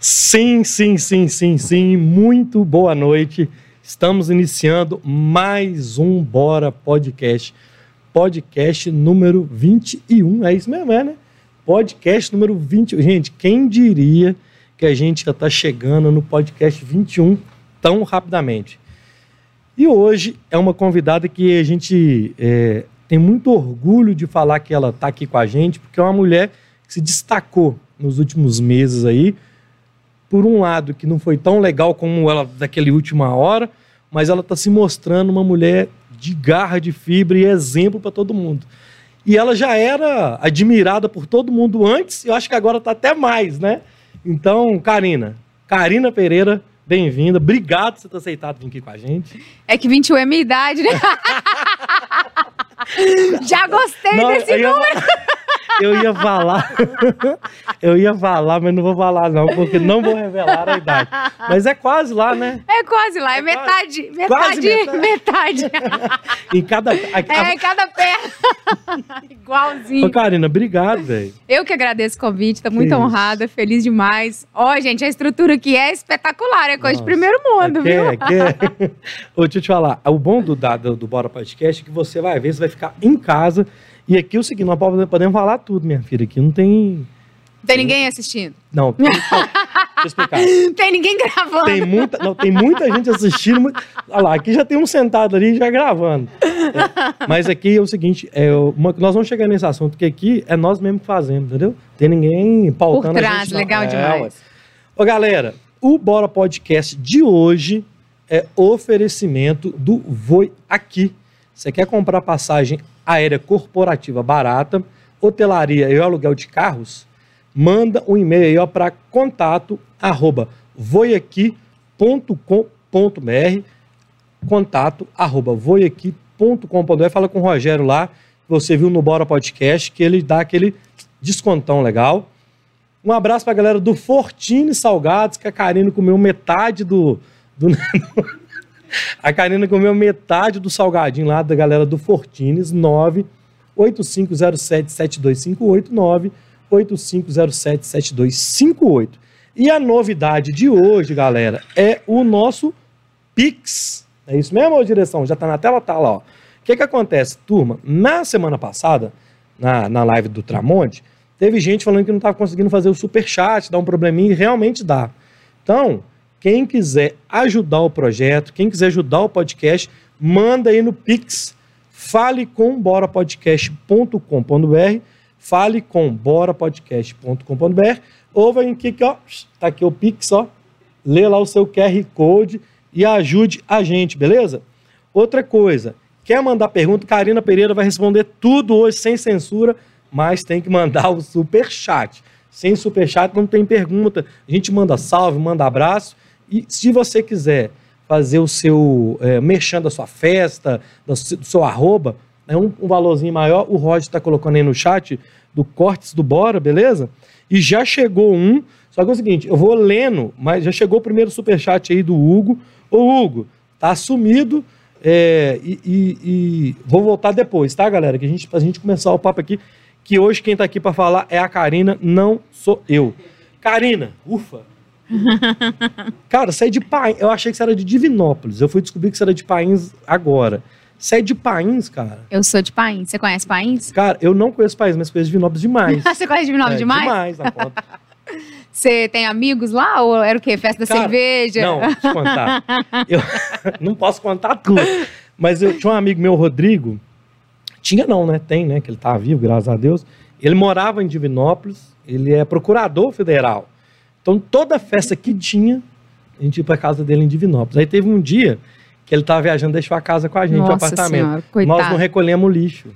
Sim, sim, sim, sim, sim. Muito boa noite. Estamos iniciando mais um Bora Podcast. Podcast número 21. É isso mesmo, é, né? Podcast número 20. Gente, quem diria que a gente já está chegando no podcast 21 tão rapidamente? E hoje é uma convidada que a gente é, tem muito orgulho de falar que ela está aqui com a gente, porque é uma mulher que se destacou nos últimos meses aí. Por um lado, que não foi tão legal como ela daquele última hora, mas ela está se mostrando uma mulher de garra, de fibra e exemplo para todo mundo. E ela já era admirada por todo mundo antes, e eu acho que agora está até mais, né? Então, Karina, Karina Pereira, bem-vinda. Obrigado por você ter aceitado vir aqui com a gente. É que 21 é minha idade, né? Já gostei não, desse número. Ia, eu ia falar, eu ia falar, mas não vou falar não, porque não vou revelar a idade. Mas é quase lá, né? É quase lá, é, é metade, quase, metade, metade, metade. em cada, a, é, em cada pé. Igualzinho. Ô, Karina, obrigado, velho. Eu que agradeço o convite, tô muito honrada, feliz demais. Ó, oh, gente, a estrutura aqui é espetacular, é coisa Nossa, de primeiro mundo, é viu? É, é. Ô, deixa eu te falar, o bom do, do, do Bora Podcast é que você vai ver, você vai ficar em casa e aqui é o seguinte, nós podemos falar tudo, minha filha. Aqui não tem. Tem ninguém assistindo? Não, tem, deixa eu explicar. Tem ninguém gravando. Tem muita, não, tem muita gente assistindo. Olha lá, aqui já tem um sentado ali já gravando. É, mas aqui é o seguinte, é, uma, nós vamos chegar nesse assunto, que aqui é nós mesmos que fazemos, entendeu? Tem ninguém pautando Por trás, a gente, legal é, demais. Ô, galera, o Bora Podcast de hoje é oferecimento do Voi Aqui. Você quer comprar passagem aérea corporativa barata, hotelaria e aluguel de carros, manda um e-mail para contato arroba voiaqui.com.br contato arroba voiaqui.com.br fala com o Rogério lá, você viu no Bora Podcast, que ele dá aquele descontão legal. Um abraço para a galera do Fortini Salgados, que a Karine comeu metade do, do A Karina comeu metade do salgadinho lá da galera do Fortines, 985077258, 985077258. E a novidade de hoje, galera, é o nosso Pix. É isso mesmo, direção? Já tá na tela? Tá lá, ó. O que que acontece, turma? Na semana passada, na, na live do Tramonte, teve gente falando que não estava conseguindo fazer o super chat, dá um probleminha, e realmente dá. Então, quem quiser ajudar o projeto, quem quiser ajudar o podcast, manda aí no Pix, fale com borapodcast.com.br, fale com borapodcast.com.br, ou vai aqui, ó, tá aqui o Pix, ó, lê lá o seu QR Code e ajude a gente, beleza? Outra coisa, quer mandar pergunta, Karina Pereira vai responder tudo hoje sem censura, mas tem que mandar o super chat. Sem super chat não tem pergunta. A gente manda salve, manda abraço e se você quiser fazer o seu é, merchan da sua festa, do seu arroba, é um, um valorzinho maior, o Roger está colocando aí no chat do Cortes do Bora, beleza? E já chegou um, só que é o seguinte, eu vou lendo, mas já chegou o primeiro superchat aí do Hugo. Ô Hugo, tá sumido é, e, e, e, vou voltar depois, tá, galera? Que a gente, a gente começar o papo aqui, que hoje quem tá aqui para falar é a Karina, não sou eu. Karina, ufa, Cara, você é de Pains. Eu achei que você era de Divinópolis. Eu fui descobrir que você era de Pains agora. Você é de Pains, cara? Eu sou de Pains. Você conhece Pains? Cara, eu não conheço Pains, mas conheço Divinópolis demais. você conhece Divinópolis é, demais? Demais, na. Você tem amigos lá ou era o quê? Festa da cara, cerveja? Não, deixa eu contar. eu não posso contar tudo. Mas eu tinha um amigo meu, Rodrigo. Tinha não, né? Tem, né? Que ele tá vivo, graças a Deus. Ele morava em Divinópolis. Ele é procurador federal. Então, toda festa que tinha, a gente ia pra casa dele em Divinópolis. Aí teve um dia que ele estava viajando, deixou a casa com a gente, Nossa o apartamento. Senhora, Nós não recolhemos lixo.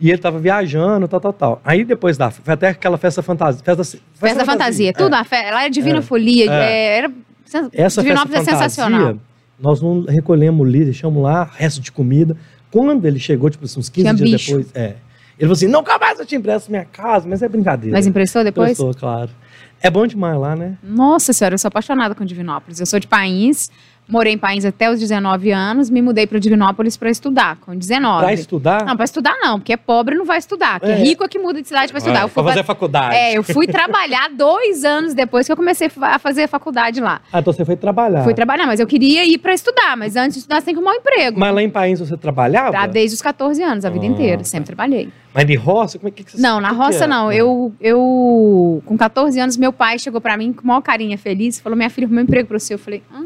E ele estava viajando, tal, tal, tal. Aí depois da. Foi até aquela festa fantasia. Festa, festa, festa fantasia, tudo. É. A fe... Lá é Divina é. Folia. É. é era... Essa Divinópolis festa é sensacional. Nós não recolhemos lixo, deixamos lá, resto de comida. Quando ele chegou, tipo, uns 15 Tinha dias bicho. depois. É. Ele falou assim: nunca mais eu te empresto minha casa, mas é brincadeira. Mas emprestou depois? Emprestou, claro. É bom demais lá, né? Nossa senhora, eu sou apaixonada com Divinópolis. Eu sou de País, Morei em País até os 19 anos, me mudei para Divinópolis para estudar, com 19. Pra estudar? Não, para estudar não, porque é pobre não vai estudar. Porque É. rico é que muda de cidade para estudar. É, eu fui pra fa- fazer faculdade. É, eu fui trabalhar dois anos depois que eu comecei a fazer faculdade lá. Ah, então você foi trabalhar. Fui trabalhar, mas eu queria ir para estudar, mas antes de estudar você tem que arrumar um emprego. Mas lá em País você trabalhava? Tá, desde os 14 anos, a vida Ah, inteira, tá. sempre trabalhei. Mas de roça? Como é que, que você Não, na que roça é? não. Eu, eu, com 14 anos, meu pai chegou pra mim com maior carinha feliz, falou: Minha filha, arrumei um emprego pro você. Eu falei: Hã?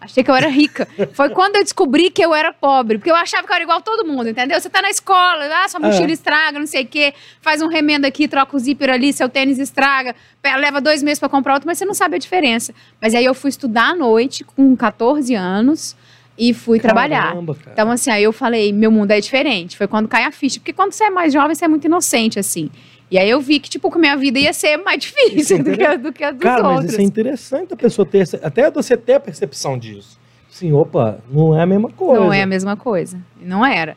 Achei que eu era rica. Foi quando eu descobri que eu era pobre, porque eu achava que eu era igual todo mundo, entendeu? Você tá na escola, ah, sua mochila É. estraga, não sei o quê, faz um remendo aqui, troca o zíper ali, seu tênis estraga, leva dois meses pra comprar outro, mas você não sabe a diferença. Mas aí eu fui estudar à noite, com 14 anos, e fui trabalhar. Caramba, cara. Então, assim, aí eu falei, meu mundo é diferente. Foi quando cai a ficha. Porque quando você é mais jovem, você é muito inocente, assim. E aí eu vi que, tipo, que a minha vida ia ser mais é difícil do que, a- do que a dos Cara, mas outros. isso é interessante a pessoa ter, até você ter a percepção disso. Sim, opa, não é a mesma coisa. Não é a mesma coisa. Não era.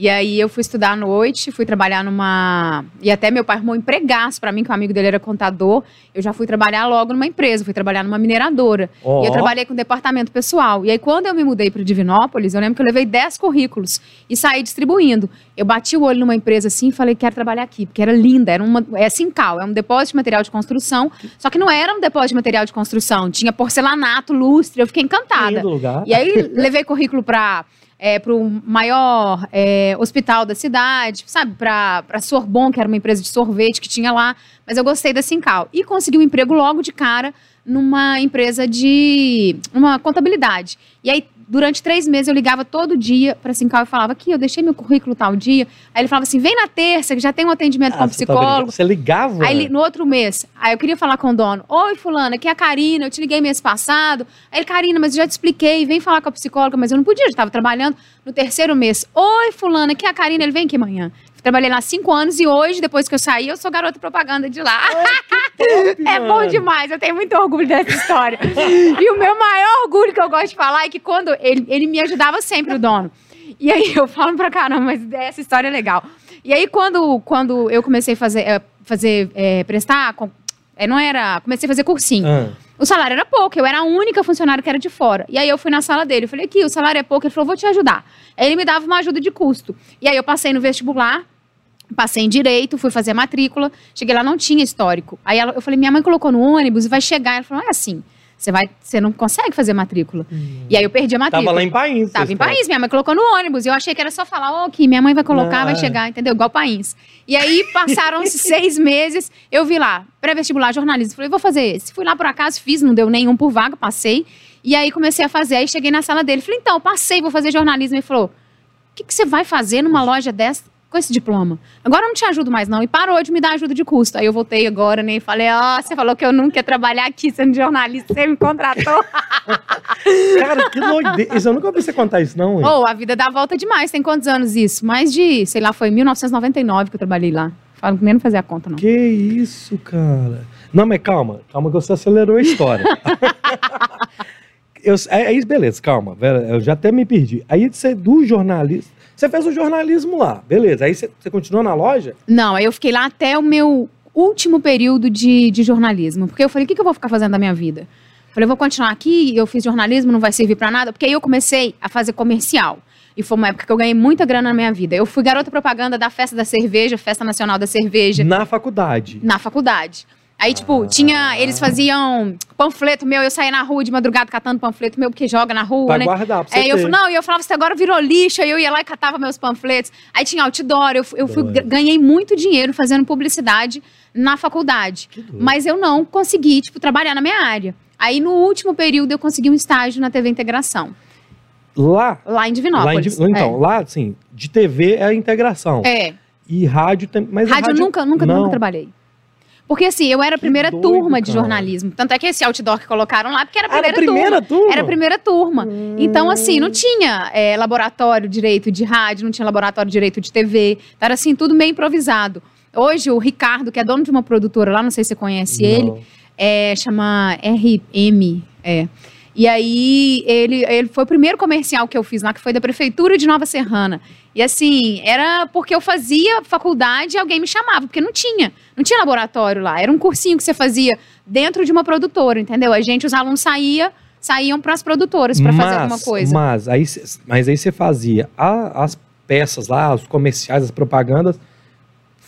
E aí eu fui estudar à noite, fui trabalhar numa. E até meu pai arrumou um empregaço pra mim, que o amigo dele era contador. Eu já fui trabalhar logo numa empresa, fui trabalhar numa mineradora. Ó, E eu trabalhei com departamento pessoal. E aí, quando eu me mudei para Divinópolis, eu lembro que eu levei 10 currículos e saí distribuindo. Eu bati o olho numa empresa assim e falei, quero trabalhar aqui, porque era linda. Era uma. É Sincal, é um depósito de material de construção. Só que não era um depósito de material de construção. Tinha porcelanato, lustre. Eu fiquei encantada. lindo lugar. E aí levei currículo para é, o maior é, hospital da cidade, sabe? Para a Sorbon, que era uma empresa de sorvete que tinha lá. Mas eu gostei da Sincal. E consegui um emprego logo de cara numa empresa de. uma contabilidade. E aí, durante três meses, eu ligava todo dia para Sincal e falava: aqui, eu deixei meu currículo tal dia. Aí ele falava assim: vem na terça, que já tem um atendimento com Ah, o você tá psicólogo. Você ligava? Aí, no outro mês, aí eu queria falar com o dono. Oi, fulana, aqui é a Karina, eu te liguei mês passado. Aí ele, Karina, mas eu já te expliquei, vem falar com a psicóloga, mas eu não podia, eu estava trabalhando. No terceiro mês, oi, fulana, aqui é a Karina, ele vem aqui amanhã. Trabalhei lá cinco anos e hoje, depois que eu saí, eu sou garota propaganda de lá. É bom demais, eu tenho muito orgulho dessa história. e o meu maior orgulho que eu gosto de falar é que quando ele, ele me ajudava sempre, o dono. E aí eu falo pra caramba, mas essa história é legal. E aí quando, quando eu comecei a fazer, fazer eh, prestar, eh, não era, comecei a fazer cursinho. Ah, O salário era pouco, eu era a única funcionária que era de fora. E aí eu fui na sala dele, eu falei, aqui, o salário é pouco. Ele falou, vou te ajudar. Aí ele me dava uma ajuda de custo. E aí eu passei no vestibular, passei em direito, fui fazer a matrícula. Cheguei lá, não tinha histórico. Aí ela- eu falei, minha mãe colocou no ônibus e vai chegar. Ela falou, é assim. Você, vai, você não consegue fazer matrícula. E aí eu perdi a matrícula. tava lá em País. Tava em país, minha mãe colocou no ônibus. Eu achei que era só falar, ok, minha mãe vai colocar, Ah, vai chegar, entendeu? Igual país. E aí passaram-se seis meses, eu vi lá, pré-vestibular, jornalismo. Falei, vou fazer esse. Fui lá por acaso, fiz, não deu nenhum por vaga, passei. E aí comecei a fazer. Aí cheguei na sala dele, falei, então, passei, vou fazer jornalismo. Ele falou, o que, que você vai fazer numa loja dessa com esse diploma? Agora eu não te ajudo mais, não. E parou de me dar ajuda de custo. Aí eu voltei agora, né? E falei, ó, você falou que eu nunca ia trabalhar aqui sendo jornalista, você me contratou. Cara, que doideira. Isso, Eu nunca ouvi você contar isso, não. hein? Ou a vida dá volta demais. Tem quantos anos isso? Mais de, sei lá, foi 1999 que eu trabalhei lá. Falo que nem não fazia a conta, não. Que isso, cara. Não, mas calma. Calma que você acelerou a história. Eu- é, é isso, beleza, calma. Eu já até me perdi. Aí você, do jornalismo... Você fez o jornalismo lá, beleza. Aí você, você continuou na loja? Não, aí eu fiquei lá até o meu último período de, de jornalismo. Porque eu falei, o que, que eu vou ficar fazendo da minha vida? Falei, eu vou continuar aqui, eu fiz jornalismo, não vai servir pra nada. Porque aí eu comecei a fazer comercial. E foi uma época que eu ganhei muita grana na minha vida. Eu fui garota propaganda da Festa da Cerveja, Festa Nacional da Cerveja. Na faculdade. na faculdade. Aí, tipo, tinha. Eles faziam panfleto meu, eu saía na rua de madrugada catando panfleto meu, porque joga na rua, Pra né? guardar, pra você É, eu, não, e eu falava, você agora virou lixo, aí eu ia lá e catava meus panfletos. Aí tinha outdoor, eu, eu fui, ganhei muito dinheiro fazendo publicidade na faculdade. Mas eu não consegui, tipo, trabalhar na minha área. Aí, no último período, eu consegui um estágio na TV Integração, Lá... lá em lá em Divinópolis. Di- então, lá, assim, de TV é a integração. é. é. E rádio. Mas a Rádio, nunca, nunca, não. nunca trabalhei. Porque assim, eu era a primeira doido, turma de cara. jornalismo. Tanto é que esse outdoor que colocaram lá, porque era a Ah, era primeira, a primeira turma. turma? Era a primeira turma. Então, assim, não tinha é, laboratório direito de rádio, não tinha laboratório direito de TV. Era assim, tudo meio improvisado. Hoje, o Ricardo, que é dono de uma produtora lá, não sei se você conhece ele, Não. é, chama RM, é. E aí, ele, ele foi o primeiro comercial que eu fiz lá, que foi da Prefeitura de Nova Serrana. E assim, era porque eu fazia faculdade e alguém me chamava, porque não tinha. Não tinha laboratório lá. Era um cursinho que você fazia dentro de uma produtora, entendeu? A gente, os alunos saía saíam para as produtoras para fazer alguma coisa. Mas aí, mas aí você fazia a- as peças lá, os comerciais, as propagandas,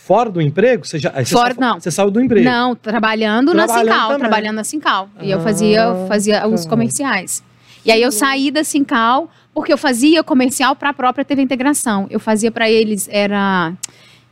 fora do emprego? Você já, você Fora, sa- não. Você saiu do emprego. Não, trabalhando, na Trabalhando Sincal, também. trabalhando na Sincal. E eu Ah, fazia, fazia os tá. comerciais. E aí eu saí da Sincal porque eu fazia comercial para a própria TV Integração. Eu fazia para eles, era.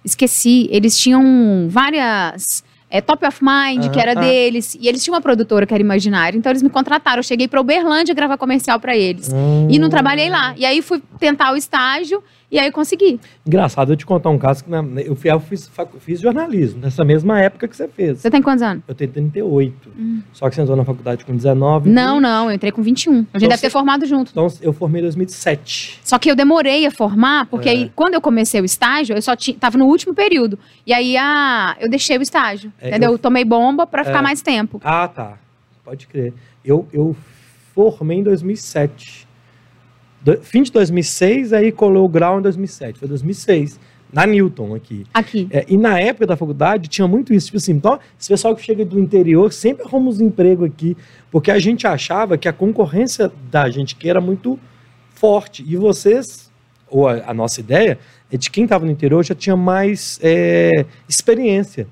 Esqueci, eles tinham várias. é, Top of Mind, que Ah, era ah. deles. E eles tinham uma produtora que era Imaginário. Então eles me contrataram. Eu cheguei para Uberlândia gravar comercial para eles. E não trabalhei lá. E aí fui tentar o estágio e aí consegui. Engraçado, eu te contar um caso que na- eu, fui- eu fiz, fiz jornalismo, nessa mesma época que você fez. Você tem quantos anos? Eu tenho 38. Só que você entrou na faculdade com 19. Não, 20. não, eu entrei com 21. A gente Então deve você- ter formado junto. Então eu formei em 2007. Só que eu demorei a formar, porque É. aí, quando eu comecei o estágio, eu só tinha, tava no último período. E aí a, eu deixei o estágio, É, entendeu? eu- Eu tomei bomba ficar É. mais tempo. Ah, tá. Pode crer. Eu, eu formei em 2007. Do- fim de 2006, aí colou o grau em 2007. Foi 2006. Na Newton aqui. Aqui. É, e na época da faculdade tinha muito isso. Tipo assim, então, esse pessoal que chega do interior sempre arruma uns empregos aqui. Porque a gente achava que a concorrência da gente que era muito forte. E vocês, ou a, a nossa ideia, é de quem estava no interior já tinha mais é, experiência.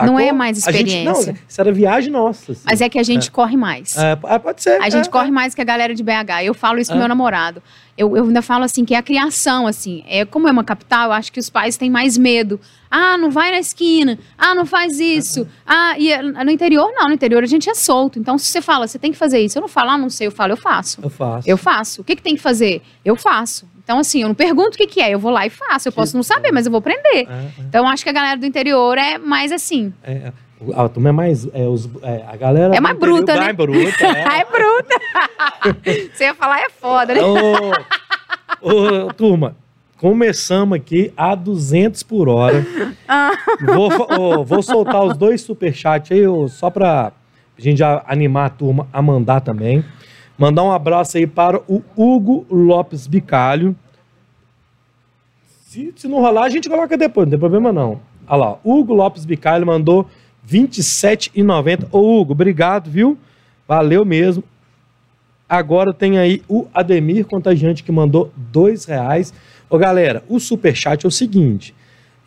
Não é mais A gente- não, experiência. isso era viagem nossa. assim. Mas é que a gente corre mais. É, é, pode ser. A gente é, corre mais que a galera de BH. Eu falo isso pro É. meu namorado. Eu, eu ainda falo assim, que é a criação, assim. É, como é uma capital, eu acho que os pais têm mais medo. Ah, não vai na esquina. Ah, não faz isso. Ah, e no interior, não. No interior a gente é solto. Então, se você fala, você tem que fazer isso. Eu não falo, ah, não sei. Eu falo, eu faço. Eu faço. Eu faço. O que, que tem que fazer? Eu faço. Então, assim, eu não pergunto o que, que é, eu vou lá e faço. Eu Que posso não saber, mas eu vou aprender. É, é, Então, acho que a galera do interior é mais assim. é. A turma é mais. É, os, é, a galera. É mais bruta, né? Mais bruta, é. É bruta. Você ia falar, é foda, né? Ô, ô, turma, começamos aqui a 200 por hora. Ah. Vou, vou soltar os dois superchats aí, ô, só pra gente já animar a turma a mandar também. Mandar um abraço aí para o Hugo Lopes Bicalho. Se, se não rolar, a gente coloca depois, não tem problema não. Olha lá, Hugo Lopes Bicalho mandou R$ 27,90. Ô, Hugo, obrigado, viu? Valeu mesmo. Agora tem aí o Ademir Contagiante que mandou dois reais. Ô, galera, o superchat é o seguinte: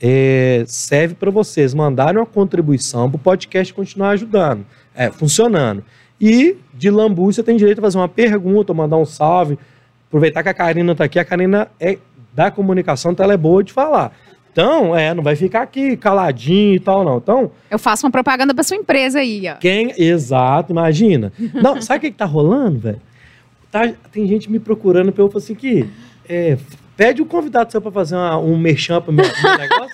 é, serve para vocês mandarem uma contribuição para o podcast continuar ajudando, é, funcionando. E de lambu você tem direito a fazer uma pergunta, mandar um salve. Aproveitar que a Karina está aqui, a Karina é da comunicação, então ela é boa de falar. Então, é, não vai ficar aqui caladinho e tal, não. Então, Eu faço uma propaganda pra sua empresa aí, ó. quem. Exato, imagina. Não, sabe o que, que tá rolando, velho? Tá, tem gente me procurando pra eu falar assim que. é, pede o convidado seu pra fazer uma- um merchan pro meu, meu negócio.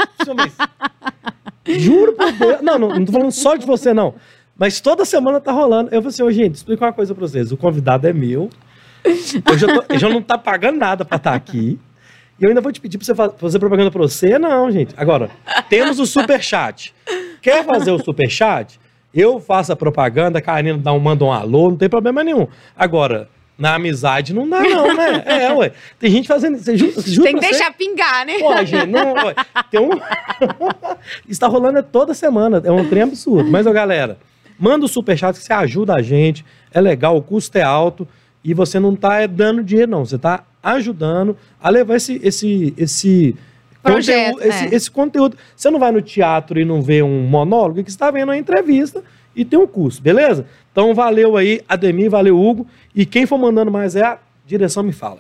Juro por Deus. Não, não, não tô falando só de você, não. Mas toda semana tá rolando. Eu falei assim, ô, gente, explica uma coisa pra vocês. O convidado é meu. Eu já, tô- eu já não tá pagando nada pra estar aqui. E eu ainda vou te pedir pra você fa- fazer propaganda pra você? Não, gente. Agora, temos o superchat. Quer fazer o superchat? Eu faço a propaganda, a Karina dá um, manda um alô, não tem problema nenhum. Agora, na amizade não dá, não, né? É, ué. Tem gente fazendo. Você ju, Tem que você- deixar pingar, né? Pô, gente, não. ué, Tem um. Isso tá rolando toda semana. É um trem absurdo. Mas, ó, galera, manda o superchat que você ajuda a gente. É legal, o custo é alto. E você não tá é, dando dinheiro, não. Você tá ajudando a levar esse. esse, esse Projeto, conteúdo, esse, é. esse conteúdo. Você não vai no teatro e não vê um monólogo, que você está vendo uma entrevista e tem um curso, beleza? Então valeu aí, Ademir, valeu, Hugo. E quem for mandando mais é a direção me fala.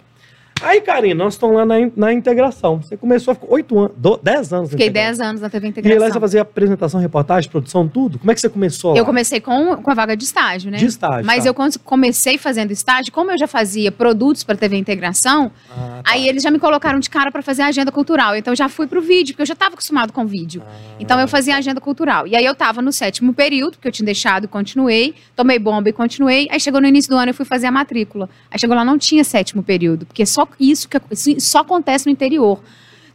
Aí, Karina, nós estamos lá na, na integração. Você começou, ficou oito anos, do- dez anos. na Fiquei integração. 10 anos na TV E aí lá Integração. você fazia apresentação, reportagem, produção, tudo? Como é que você começou Eu lá? comecei com, com a vaga de estágio, né? De estágio, Mas tá. eu comecei fazendo estágio, como eu já fazia produtos para TV Integração, Ah, tá. aí eles já me colocaram de cara para fazer a agenda cultural. Então eu já fui pro vídeo, porque eu já estava acostumado com vídeo. Ah, Então eu fazia a agenda cultural. E aí eu tava no sétimo período, que eu tinha deixado e continuei, tomei bomba e continuei. Aí chegou no início do ano eu fui fazer a matrícula. Aí chegou lá não tinha sétimo período, porque só isso que isso só acontece no interior.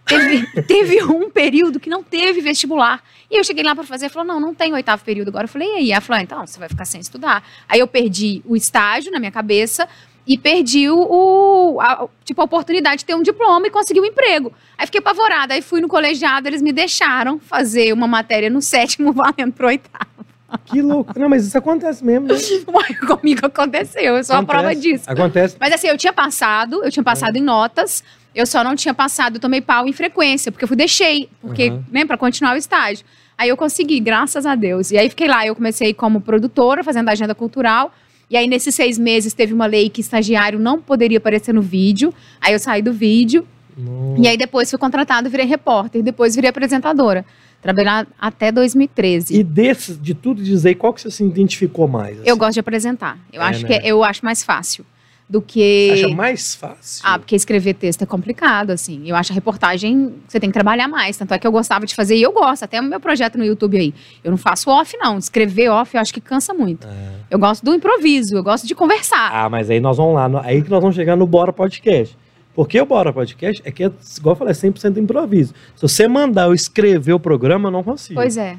Teve, teve um período que não teve vestibular. E eu cheguei lá para fazer, falou: "Não, não tem oitavo período agora". Eu falei: "E aí?". Ela falou: "Ah, "Então, você vai ficar sem estudar". Aí eu perdi o estágio na minha cabeça e perdi o- a, tipo, a oportunidade de ter um diploma e conseguir um emprego. Aí fiquei apavorada. Aí fui no colegiado, eles me deixaram fazer uma matéria no sétimo valendo pro oitavo. Que louco. Não, mas isso acontece mesmo, né? Comigo aconteceu, eu sou a prova disso. Acontece. Mas assim, eu tinha passado, eu tinha passado É. em notas, eu só não tinha passado, eu tomei pau em frequência, porque eu fui deixei, porque, Uhum. né, pra continuar o estágio. Aí eu consegui, graças a Deus. E aí fiquei lá, eu comecei como produtora, fazendo agenda cultural. E aí, nesses seis meses, teve uma lei que estagiário não poderia aparecer no vídeo. Aí eu saí do vídeo. Nossa. E aí depois fui contratado, virei repórter. Depois virei apresentadora. Trabalhei até 2013. E desses, de tudo dizer, qual que você se identificou mais? Eu assim? gosto de apresentar. Eu É, acho né? que eu acho mais fácil do que Você acha mais fácil? Ah, porque escrever texto é complicado, assim. Eu acho a reportagem, você tem que trabalhar mais. Tanto é que eu gostava de fazer, e eu gosto, até o meu projeto no YouTube aí. Eu não faço off, não. Escrever off, eu acho que cansa muito. É. Eu gosto do improviso, eu gosto de conversar. Ah, mas aí nós vamos lá, aí que nós vamos chegar no Bora Podcast. Porque o Bora Podcast é que, é, igual eu falei, é 100% improviso. Se você mandar eu escrever o programa, eu não consigo. Pois é.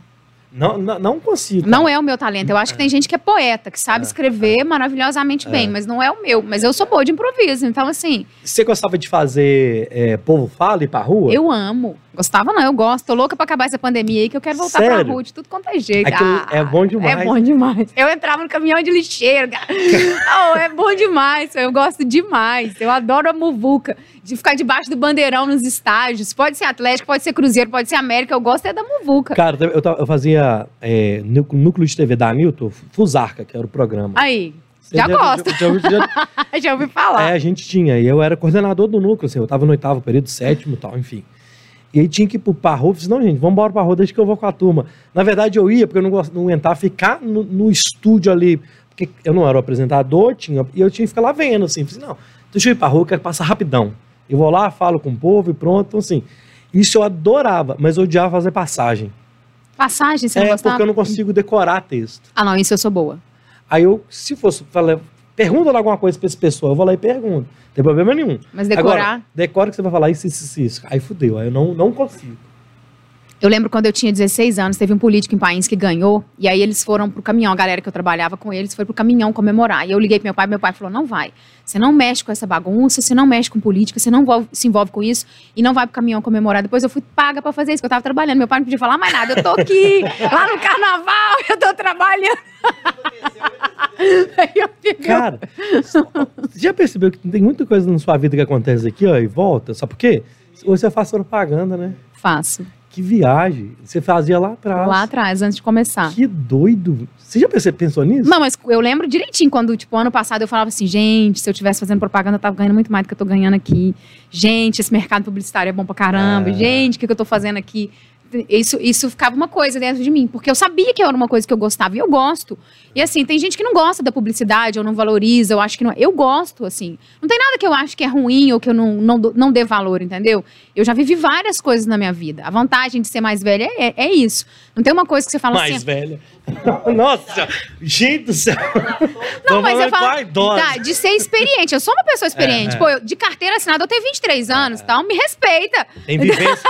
Não, não, não consigo. Não é o meu talento. Eu acho que tem gente que é poeta, que sabe É, escrever maravilhosamente bem, mas não é o meu. Mas eu sou boa de improviso. Então, assim, Você gostava de fazer é, povo fala e ir pra rua? eu amo. Gostava, não, eu gosto. Tô louca pra acabar essa pandemia aí, que eu quero voltar pra Sério? rua de tudo quanto é jeito. Aquilo é bom demais. É bom demais. Eu entrava no caminhão de lixeiro. cara. oh, é bom demais. Eu gosto demais. Eu adoro a muvuca. De ficar debaixo do bandeirão nos estágios. Pode ser Atlético, pode ser Cruzeiro, pode ser América. Eu gosto é da muvuca. Cara, eu, eu fazia é, nú- núcleo de TV da Newton, Fusarca, que era o programa. Aí, já. Já, já- já- já ouvi falar. É, a gente tinha. E eu era coordenador do núcleo, assim, eu tava no oitavo período, sétimo e tal, enfim. E aí tinha que ir pro Parro, falei, não, gente, vamos embora pra rua, deixa que eu vou com a turma. Na verdade, eu ia, porque eu não, gosto, não aguentava ficar no, no estúdio ali, porque eu não era o apresentador, tinha, e eu tinha que ficar lá vendo, assim, falei, não, deixa eu ir pra rua, eu quero passar rapidão. Eu vou lá, falo com o povo e pronto, então assim. Isso eu adorava, mas eu odiava fazer passagem. Passagem, você não É, gostava? porque eu não consigo decorar texto. Ah, não, isso eu sou boa. Aí eu, se fosse, pergunta lá alguma coisa pra essa pessoa, eu vou lá e pergunto. Não tem problema nenhum. Mas decorar. Agora, decora que você vai falar isso, isso, isso, isso. Aí fudeu, aí eu não, não consigo. Eu lembro quando eu tinha 16 anos, teve um político em país que ganhou, e aí eles foram pro caminhão, a galera que eu trabalhava com eles foi pro caminhão comemorar. E eu liguei pro meu pai, meu pai falou: não vai. Você não mexe com essa bagunça, você não mexe com política, você não se envolve com isso e não vai pro caminhão comemorar. Depois eu fui paga pra fazer isso, que eu tava trabalhando. Meu pai não podia falar mais nada. Eu tô aqui, lá no carnaval, eu tô trabalhando. aí eu fiquei. Cara, você já percebeu que tem muita coisa na sua vida que acontece aqui, ó, e volta? Sabe por quê? Você faz propaganda, né? Faço. Que viagem. Você fazia lá atrás. Lá atrás, antes de começar. Que doido. Você já pensou nisso? Não, mas eu lembro direitinho quando, tipo, ano passado eu falava assim, gente, se eu tivesse fazendo propaganda, eu tava ganhando muito mais do que eu tô ganhando aqui. Gente, esse mercado publicitário é bom pra caramba. É. Gente, o que, que eu tô fazendo aqui? Isso, isso ficava uma coisa dentro de mim, porque eu sabia que era uma coisa que eu gostava, e eu gosto. E assim, tem gente que não gosta da publicidade, ou não valoriza, eu acho que não. Eu gosto, assim. Não tem nada que eu acho que é ruim ou que eu não, não, não dê valor, entendeu? Eu já vivi várias coisas na minha vida. A vantagem de ser mais velha é, é isso. Não tem uma coisa que você fala Mais assim. velha. Nossa, gente do céu. Não, mas eu falo Vai, idosa. tá, de ser experiente. Eu sou uma pessoa experiente. É, é. Pô, eu- de carteira assinada, eu tenho 23 anos, então me respeita. Tem vivência.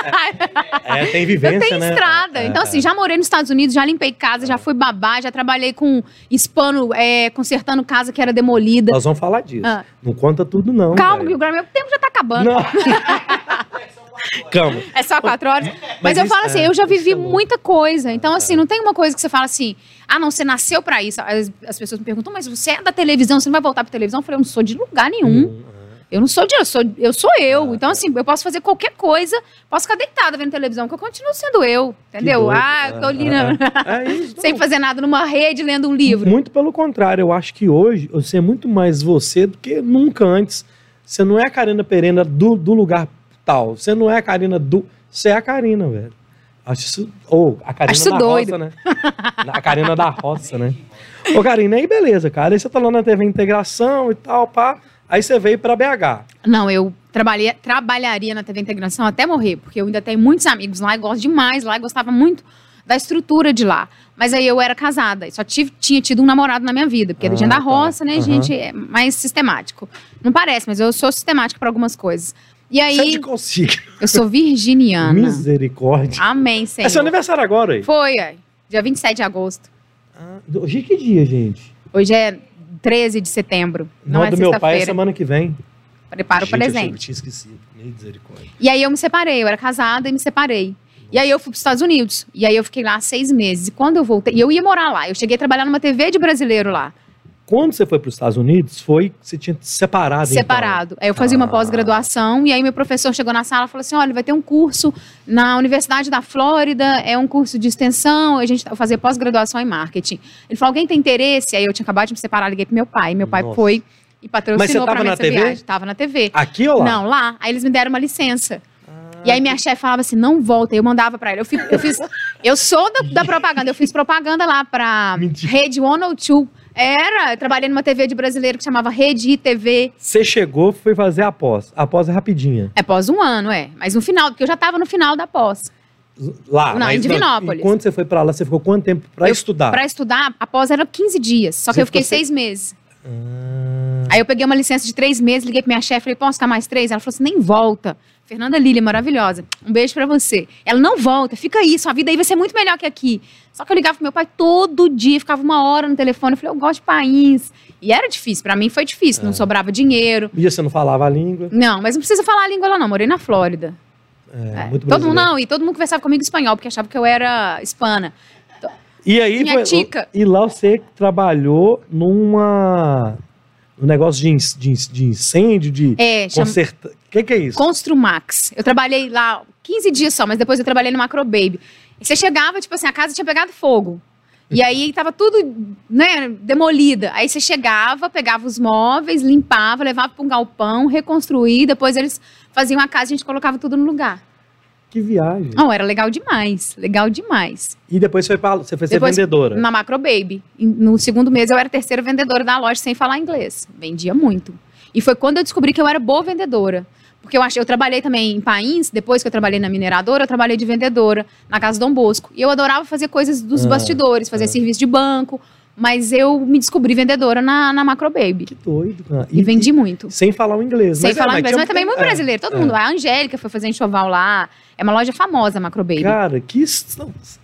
É, é, tem vivência, eu tenho né? estrada. É, então, é. assim, já morei nos Estados Unidos, já limpei casa, já fui babá, já trabalhei com hispano, é, consertando casa que era demolida. Nós vamos falar disso. Ah. Não conta tudo, não. Calma, velho. que o meu tempo já tá acabando. Não. Calma. É só quatro horas. Mas, Mas eu isso- falo assim, é, eu já vivi é muita coisa. Então, assim, não tem uma coisa que você fala assim, ah, não, você nasceu pra isso. As, as pessoas me perguntam, mas você é da televisão, você não vai voltar pra televisão? Eu falei, eu não sou de lugar nenhum. Hum, Eu não sou de, eu sou, eu sou eu. Então, assim, eu posso fazer qualquer coisa, posso ficar deitada vendo televisão, que eu continuo sendo eu. Entendeu? Ah, eu tô ali na- É, é isso. sem fazer nada numa rede, lendo um livro. Muito pelo contrário, eu acho que hoje você é muito mais você do que nunca antes. Você não é a Karina Perena do, do lugar tal. Você não é a Karina do. Você é a Karina, velho. Acho isso. Ou a Karina Acho da doido. roça, né? A Karina da roça, né? Ô, Karina, aí beleza, cara. Aí você tá lá na TV Integração e tal, pá. Aí você veio pra BH. Não, eu trabalhei, trabalharia na TV Integração até morrer, porque eu ainda tenho muitos amigos lá e gosto demais lá e gostava muito da estrutura de lá. Mas aí eu era casada e só tive, tinha tido um namorado na minha vida, porque Ah, gente é da tá. roça, né, Aham. gente? É mais sistemático. Não parece, mas eu sou sistemática para algumas coisas. E aí, Você é eu sou virginiana. Misericórdia. Amém, Senhor. É seu aniversário agora aí. Foi, ai, dia 27 de agosto. Ah, hoje que dia, gente? Hoje é 13 de setembro. Não, Não, é do meu pai é semana que vem. Prepara o Gente, eu presente. tinha esquecido. Misericórdia. E aí eu me separei, eu era casada e me separei. E aí eu fui para os Estados Unidos. E aí eu fiquei lá seis meses. E quando eu voltei, e eu ia morar lá. Eu cheguei a trabalhar numa TV de brasileiro lá. Quando você foi para os Estados Unidos, foi você tinha separado. então? Separado. Aí eu fazia uma Ah. pós-graduação e aí meu professor chegou na sala e falou assim: olha, vai ter um curso na Universidade da Flórida, é um curso de extensão, a gente fazia pós-graduação em marketing. Ele falou: alguém tem interesse? Aí eu tinha acabado de me separar, liguei pro meu pai. Meu pai Nossa. foi e patrocinou pra mim essa TV? viagem. Tava na TV. Aqui ou lá? Não, lá. Aí eles me deram uma licença. Ah, E aí minha chefe falava assim, não volta. Eu mandava pra ele. Eu, fi- eu fiz. Eu sou da, da propaganda. Eu fiz propaganda lá pra Mentira. Rede 102. Era, eu trabalhei numa TV de brasileiro que chamava Rede ITV. Você chegou, foi fazer a pós. A pós é rapidinha. É pós um ano, é. Mas no final, porque eu já tava no final da pós. Lá. Não, em Divinópolis. E quando você foi pra lá, você ficou quanto tempo pra Eu- estudar? Pra estudar, a pós era 15 dias. Só que Você eu fiquei seis meses. Ah, Aí eu peguei uma licença de três meses, liguei pra minha chefe, falei, posso ficar mais três? Ela falou assim, nem volta. Fernanda Lília, maravilhosa. Um beijo pra você. Ela não volta, fica aí, sua vida aí vai ser muito melhor que aqui. Só que eu ligava pro meu pai todo dia, ficava uma hora no telefone. Eu falei, eu gosto de país. E era difícil, pra mim foi difícil, É. não sobrava dinheiro. E você não falava a língua? Não, mas não precisa falar a língua lá não, morei na Flórida. É, É. muito todo mundo não, e todo mundo conversava comigo em espanhol, porque achava que eu era hispana. E aí, Minha tica. e lá você trabalhou numa. Um negócio de, de, de incêndio, de É. O que, que é isso? Construmax. Eu trabalhei lá 15 dias só, mas depois eu trabalhei no Macro Baby. E você chegava, tipo assim, a casa tinha pegado fogo. E aí tava tudo, né, demolida. Aí você chegava, pegava os móveis, limpava, levava para um galpão, reconstruía, depois eles faziam a casa e a gente colocava tudo no lugar. Que viagem. Não, era legal demais, legal demais. E depois foi pra, você foi ser Depois, vendedora. Na Macro Baby. E No segundo mês eu era terceira vendedora da loja sem falar inglês. Vendia muito. E foi quando eu descobri que eu era boa vendedora. Porque eu achei, eu trabalhei também em país, depois que eu trabalhei na mineradora, eu trabalhei de vendedora na casa Dom Bosco. E eu adorava fazer coisas dos Ah, bastidores, fazer ah. serviço de banco. Mas eu me descobri vendedora na, na Macro Baby. Que doido, cara. E, vendi muito. Sem falar o inglês. Sem Mas é, falar inglês, tinha mas também muito é. brasileiro. Todo é. mundo. A Angélica foi fazer enxoval lá. É uma loja famosa, a Macro Baby. Cara, que.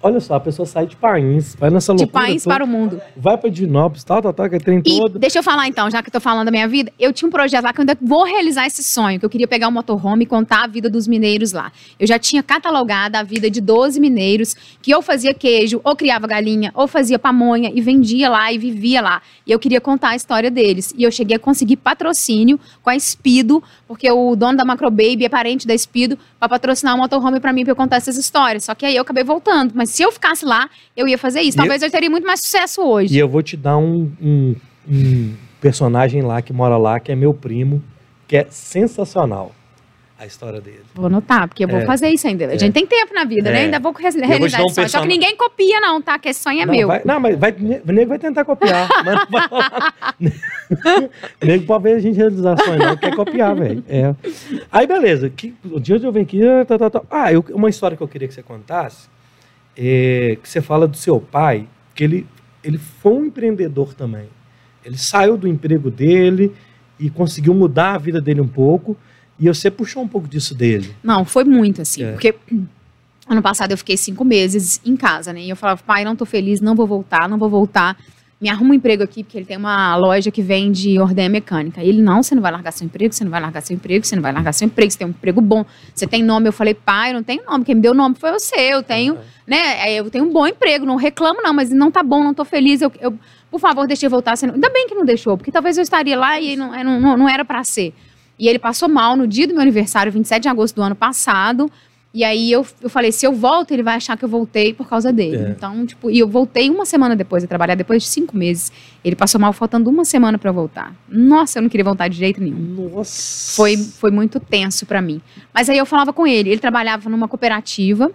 Olha só, a pessoa sai de país, vai nessa de loucura. país toda, para o mundo. Vai pra Dinópolis, tal, tal, tal, que é trem E todo. deixa eu falar então, já que eu tô falando da minha vida, eu tinha um projeto lá que eu ainda vou realizar esse sonho, que eu queria pegar um motorhome e contar a vida dos mineiros lá. Eu já tinha catalogado a vida de 12 mineiros que ou fazia queijo, ou criava galinha, ou fazia pamonha e vendia lá e vivia lá. E eu queria contar a história deles. E eu cheguei a conseguir patrocínio com a Espido, porque o dono da Macro Baby é parente da Espido, para patrocinar um motorhome para mim para eu contar essas histórias. Só que aí eu acabei voltando. Mas se eu ficasse lá, eu ia fazer isso. Talvez eu teria muito mais sucesso hoje. E eu vou te dar um, um- um personagem lá que mora lá, que é meu primo, que é sensacional a história dele. Vou anotar, porque eu vou É. fazer isso ainda. A É. gente tem tempo na vida, É. né? Ainda vou vou realizar dar um esse sonho. Só que ninguém copia, não, tá? Que esse sonho é não, meu. vai- não, mas vai, o nego vai tentar copiar. mas não vai o nego pode ver a gente realizar sonho, não quer copiar, velho. É. Aí, beleza. Que, o dia de eu venho aqui. Tá, tá, tá. Ah, eu- uma história que eu queria que você contasse é que você fala do seu pai, que ele, ele foi um empreendedor também. Ele saiu do emprego dele e conseguiu mudar a vida dele um pouco. E você puxou um pouco disso dele. Não, foi muito assim. É. Porque ano passado eu fiquei cinco meses em casa, né? E eu falava, pai, não tô feliz, não vou voltar, não vou voltar. Me arruma um emprego aqui, porque ele tem uma loja que vende ordenha mecânica. E ele, não, você não vai largar seu emprego, você não vai largar seu emprego, você não vai largar seu emprego, você tem um emprego bom, você tem nome. Eu falei, pai, eu não tenho nome, quem me deu nome foi você, eu tenho, né? é, Eu tenho um bom emprego, não reclamo, não, mas não tá bom, não tô feliz. Eu, eu- por favor, deixe eu voltar. Ainda bem que não deixou, porque talvez eu estaria lá e não, não, não, não era para ser. E ele passou mal no dia do meu aniversário, 27 de agosto do ano passado. E aí eu, eu falei, se eu volto, ele vai achar que eu voltei por causa dele. É. Então, tipo, e eu voltei uma semana depois de trabalhar, depois de cinco meses. Ele passou mal faltando uma semana para eu voltar. Nossa, eu não queria voltar de jeito nenhum. Nossa. Foi, foi muito tenso para mim. Mas aí eu falava com ele, ele trabalhava numa cooperativa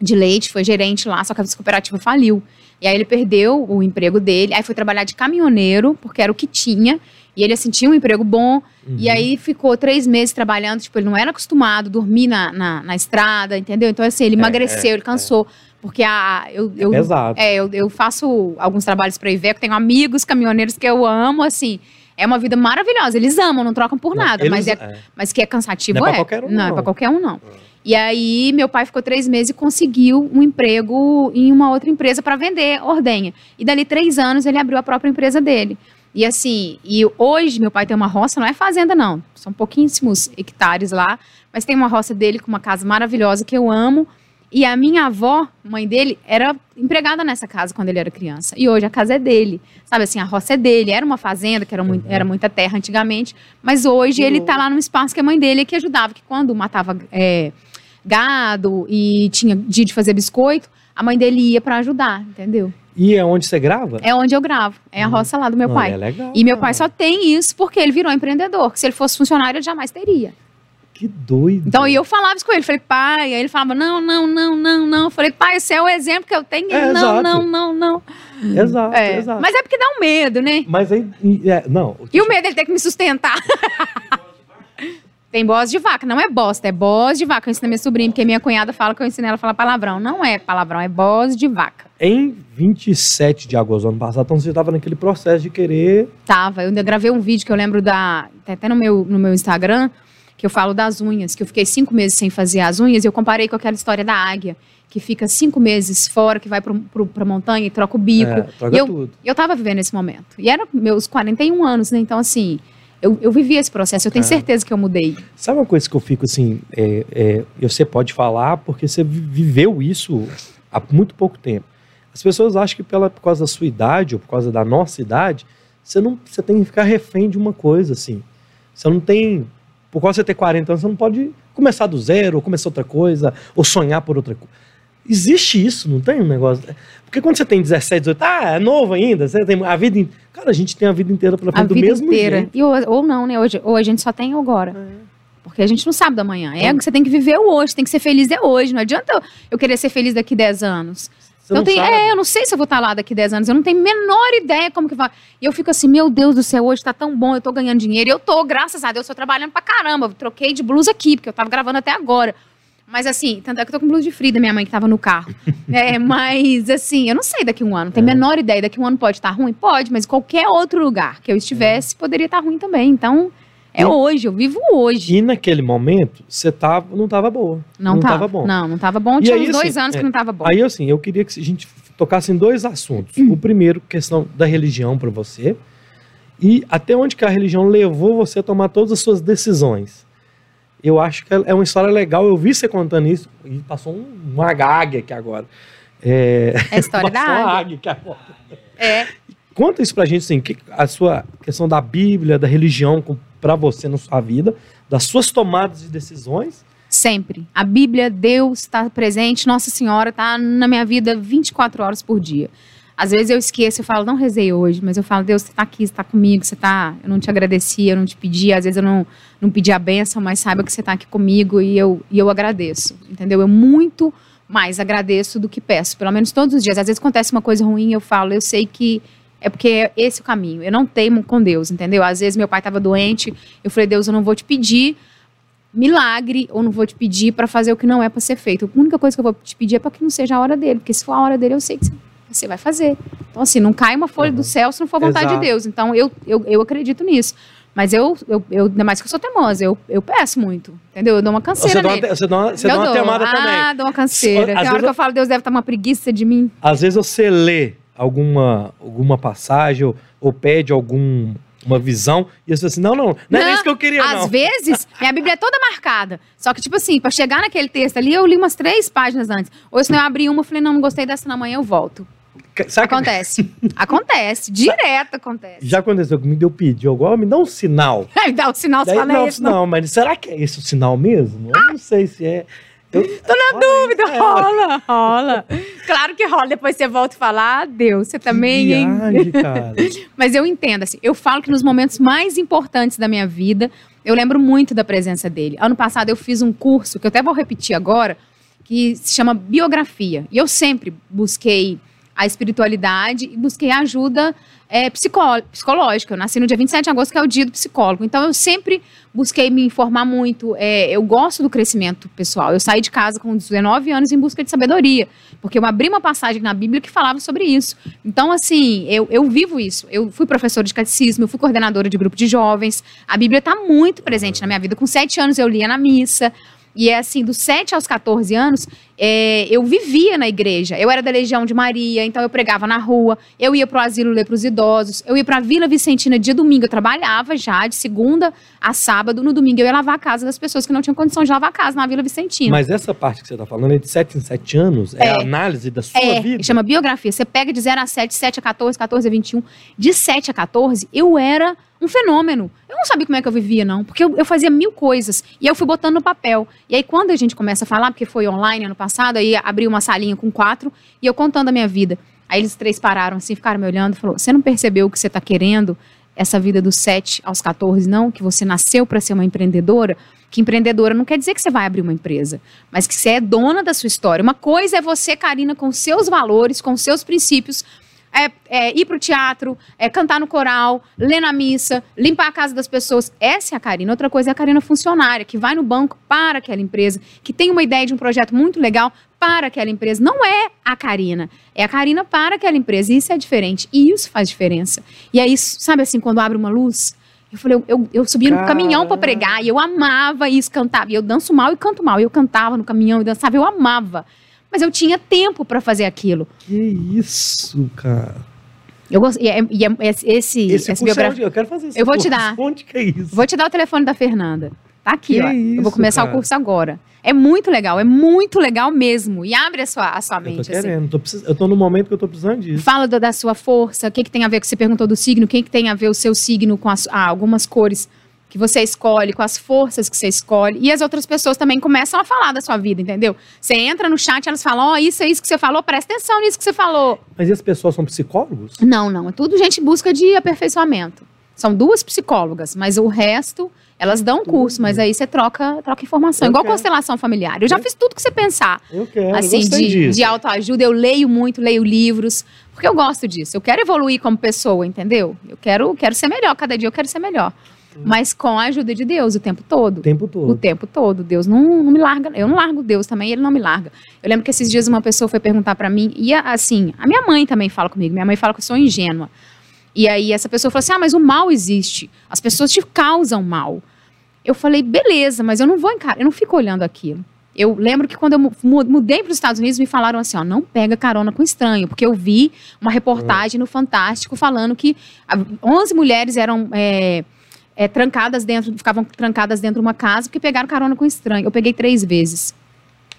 de leite, foi gerente lá, só que essa cooperativa faliu. E aí ele perdeu o emprego dele, aí foi trabalhar de caminhoneiro, porque era o que tinha. E ele, assim, tinha um emprego bom, Uhum. e aí ficou três meses trabalhando, tipo, ele não era acostumado a dormir na, na, na estrada, entendeu? Então, assim, ele É, emagreceu, é, ele cansou. Porque a, eu, eu, Pesado. é, eu, eu faço alguns trabalhos para Iveco, tenho amigos caminhoneiros que eu amo, assim. É uma vida maravilhosa, eles amam, não trocam por Não, nada, eles- mas, é, é. mas que é cansativo Não é é. pra qualquer um, não, é não. pra qualquer um, não. E aí, meu pai ficou três meses e conseguiu um emprego em uma outra empresa para vender ordenha. E dali três anos ele abriu a própria empresa dele. E assim, e hoje meu pai tem uma roça, não é fazenda, não. São pouquíssimos hectares lá, mas tem uma roça dele com uma casa maravilhosa que eu amo. E a minha avó, mãe dele, era empregada nessa casa quando ele era criança. E hoje a casa é dele. Sabe assim, a roça é dele. Era uma fazenda, que era, muito, Uhum. era muita terra antigamente. Mas hoje Que ele louco. tá lá num espaço que a mãe dele é que ajudava. Que quando matava é, gado e tinha dia de fazer biscoito, a mãe dele ia pra ajudar, entendeu? E é onde você grava? É onde eu gravo. É a Uhum. roça lá do meu pai. É legal. E meu pai só tem isso porque ele virou empreendedor. Que se ele fosse funcionário, ele jamais teria. Que doido. Então, e eu falava isso com ele. Falei, pai. Aí ele falava, não, não, não, não, não. Falei, pai, esse é o exemplo que eu tenho. É, Ele, não, não, não, não. Exato, É. exato. Mas é porque dá um medo, né? Mas aí. é, não. E o medo dele ter que me sustentar. Tem boss de vaca, não é bosta, é boss de vaca. Eu ensino a minha sobrinha, porque minha cunhada fala que eu ensinei ela a falar palavrão. Não é palavrão, é boss de vaca. Em 27 de agosto do ano passado, então você estava naquele processo de querer. Tava, eu ainda gravei um vídeo que eu lembro da. Tem até no meu, no meu Instagram, que eu falo das unhas, que eu fiquei cinco meses sem fazer as unhas, e eu comparei com aquela história da águia, que fica cinco meses fora, que vai pro, pro, pra montanha e troca o bico. É, troca E eu- tudo. Eu tava vivendo esse momento. E era meus 41 anos, né? Então, assim, eu, eu vivi esse processo, eu tenho É. certeza que eu mudei. Sabe uma coisa que eu fico assim, é, é, você pode falar porque você vi- viveu isso há muito pouco tempo. As pessoas acham que pela, por causa da sua idade ou por causa da nossa idade, você não você tem que ficar refém de uma coisa assim. Você não tem, por causa de você ter 40 anos, você não pode começar do zero ou começar outra coisa ou sonhar por outra coisa. Existe isso, não tem um negócio. Porque quando você tem 17, 18, ah, é novo ainda, você tem a vida. in- Cara, a gente tem a vida inteira pela A frente do vida mesmo inteira. jeito. E, ou, ou não, né? Hoje, ou a gente só tem agora. É. Porque a gente não sabe da manhã. É Então- que você tem que viver o hoje, tem que ser feliz é hoje. Não adianta eu, eu querer ser feliz daqui 10 anos. Você eu não tenho, sabe. é, eu não sei se eu vou estar lá daqui 10 anos. Eu não tenho a menor ideia como que vai. E eu fico assim, meu Deus do céu, hoje tá tão bom, eu tô ganhando dinheiro. E eu tô, graças a Deus, tô trabalhando pra caramba. Eu troquei de blusa aqui, porque eu tava gravando até agora. Mas assim, tanto é que eu tô com blusa de frio da minha mãe que tava no carro. é, mas assim, eu não sei daqui um ano, tenho a É. menor ideia. Daqui um ano pode estar ruim? Pode, mas qualquer outro lugar que eu estivesse poderia estar ruim também. Então, é E- hoje, eu vivo hoje. E naquele momento, você tava, não tava boa. Não, não tava, tava bom. Não, não tava bom. E Tinha aí, uns dois assim, anos é, que não tava bom. Aí, assim, eu queria que a gente tocasse em dois assuntos. Hum. O primeiro, questão da religião para você. E até onde que a religião levou você a tomar todas as suas decisões. Eu acho que é uma história legal. Eu vi você contando isso. E passou um, uma águia aqui agora. É, É a história da passou uma água. águia aqui agora. É. Conta isso pra gente, assim, que, a sua questão da Bíblia, da religião pra você na sua vida, das suas tomadas de decisões. Sempre. A Bíblia, Deus está presente, Nossa Senhora está na minha vida 24 horas por dia. Às vezes eu esqueço, eu falo, não rezei hoje, mas eu falo, Deus, você está aqui, você está comigo, você está. Eu não te agradeci, eu não te pedi, às vezes eu não, não pedi a benção, mas saiba que você está aqui comigo e eu, e eu agradeço. Entendeu? Eu muito mais agradeço do que peço, pelo menos todos os dias. Às vezes acontece uma coisa ruim, eu falo, eu sei que é porque é esse o caminho. Eu não teimo com Deus, entendeu? Às vezes meu pai estava doente, eu falei, Deus, eu não vou te pedir milagre ou não vou te pedir para fazer o que não é para ser feito. A única coisa que eu vou te pedir é para que não seja a hora dele, porque se for a hora dele, eu sei que você vai fazer. Então, assim, não cai uma folha Uhum. do céu se não for vontade Exato. de Deus. Então, eu, eu, eu acredito nisso. Mas eu, eu, eu, ainda mais que eu sou teimosa, eu, eu peço muito, entendeu? Eu dou uma canseira Você dá uma, nele. você dá uma, você eu dá uma ah, também. dou uma canseira. Às Tem hora que eu- eu falo, Deus deve estar uma preguiça de mim. Às vezes você lê alguma, alguma passagem ou, ou pede algum, uma visão e você fala assim, não, não, não, é Não, isso que eu queria, Às não. vezes, minha Bíblia é toda marcada. Só que, tipo assim, pra chegar naquele texto ali, eu li umas três páginas antes. Ou senão eu abri uma e falei, não, não gostei dessa na manhã, eu volto. Sabe que Acontece. acontece. Direto acontece. já aconteceu comigo, eu pedi, agora me dá um sinal. Aí dá o sinal, você Daí, não, isso. não, mas será que é esse o sinal mesmo? Eu não sei se é. Eu, Tô na dúvida, É, rola, rola. Claro que rola. Depois você volta e fala, ah, Deus, você também, hein? viagem, cara. Mas eu entendo, assim, eu falo que nos momentos mais importantes da minha vida, eu lembro muito da presença dele. Ano passado eu fiz um curso, que eu até vou repetir agora, que se chama Biografia. E eu sempre busquei a espiritualidade e busquei ajuda é, psicológica. Eu nasci no dia 27 de agosto, que é o dia do psicólogo. Então eu sempre busquei me informar muito. É, eu gosto do crescimento pessoal. Eu saí de casa com 19 anos em busca de sabedoria, porque eu abri uma passagem na Bíblia que falava sobre isso. Então, assim, eu, eu vivo isso. Eu fui professora de catecismo, eu fui coordenadora de grupo de jovens. A Bíblia está muito presente na minha vida. Com sete anos eu lia na missa. E é assim, dos 7 aos 14 anos, é, eu vivia na igreja. Eu era da Legião de Maria, então eu pregava na rua, eu ia pro asilo ler pros idosos, eu ia pra Vila Vicentina dia domingo, eu trabalhava já de segunda a sábado, no domingo eu ia lavar a casa das pessoas que não tinham condição de lavar a casa na Vila Vicentina. Mas essa parte que você tá falando é de 7 em 7 anos? É, É. a análise da sua É, vida? chama biografia. Você pega de 0 a 7, 7 a 14, 14 a 21. De 7 a 14, eu era um fenômeno. Eu não sabia como é que eu vivia, não, porque eu, eu fazia mil coisas. E eu fui botando no papel. E aí, quando a gente começa a falar, porque foi online ano passado, aí abri uma salinha com quatro e eu contando a minha vida. Aí eles três pararam assim, ficaram me olhando e falou: Você não percebeu que você está querendo essa vida dos 7 aos 14, não? Que você nasceu para ser uma empreendedora? Que empreendedora não quer dizer que você vai abrir uma empresa, mas que você é dona da sua história. Uma coisa é você, Karina, com seus valores, com seus princípios, é, é, ir pro teatro, é, cantar no coral, ler na missa, limpar a casa das pessoas. Essa é a Karina. Outra coisa é a Karina funcionária, que vai no banco para aquela empresa, que tem uma ideia de um projeto muito legal para aquela empresa. Não é a Karina, é a Karina para aquela empresa. E isso é diferente. E isso faz diferença. E aí, sabe assim, quando abre uma luz, eu falei, eu, eu, eu subia no caminhão para pregar e eu amava isso, cantava. E eu danço mal e canto mal. Eu cantava no caminhão e dançava, eu amava. Mas eu tinha tempo para fazer aquilo. Que isso, cara. Eu gosto, e é, e é- esse, Esse essa é biografia. eu quero fazer esse Eu vou te dar. Onde que é isso? Vou te dar o telefone da Fernanda. Tá aqui, Que ó. eu isso, vou começar cara. o curso agora. É muito legal, é muito legal mesmo. E abre a sua, a sua Eu tô mente. assim. querendo. tô precis- Eu tô no momento que eu tô precisando disso. Fala do- da sua força, o que, que tem a ver com você perguntou do signo, o que, que tem a ver o seu signo com as, ah, algumas cores que você escolhe, com as forças que você escolhe. E as outras pessoas também começam a falar da sua vida, entendeu? Você entra no chat, elas falam: Ó, isso é isso que você falou, presta atenção nisso que você falou. Mas e as pessoas são psicólogos? Não, não. É tudo gente em busca de aperfeiçoamento. São duas psicólogas, mas o resto, elas dão curso, mas aí você troca, troca informação. Eu Igual quero. constelação familiar. Eu já fiz tudo que você pensar. Eu quero. assim, eu de, disso. de autoajuda. Eu leio muito, leio livros, porque eu gosto disso. Eu quero evoluir como pessoa, entendeu? Eu quero, quero ser melhor. Cada dia eu quero ser melhor. Mas com a ajuda de Deus o tempo todo. O tempo O todo. tempo todo. Deus não, não me larga. Eu não largo Deus também, ele não me larga. Eu lembro que esses dias uma pessoa foi perguntar pra mim, e assim, a minha mãe também fala comigo. Minha mãe fala que eu sou ingênua. E aí essa pessoa falou assim: ah, mas o mal existe. As pessoas te causam mal. Eu falei, beleza, mas eu não vou encarar, eu não fico olhando aquilo. Eu lembro que quando eu mu- mu- mudei para os Estados Unidos, me falaram assim: ó, não pega carona com estranho, porque eu vi uma reportagem no Fantástico falando que ah, 11 mulheres eram é, é, trancadas dentro, ficavam trancadas dentro de uma casa porque pegaram carona com estranho. Eu peguei três vezes.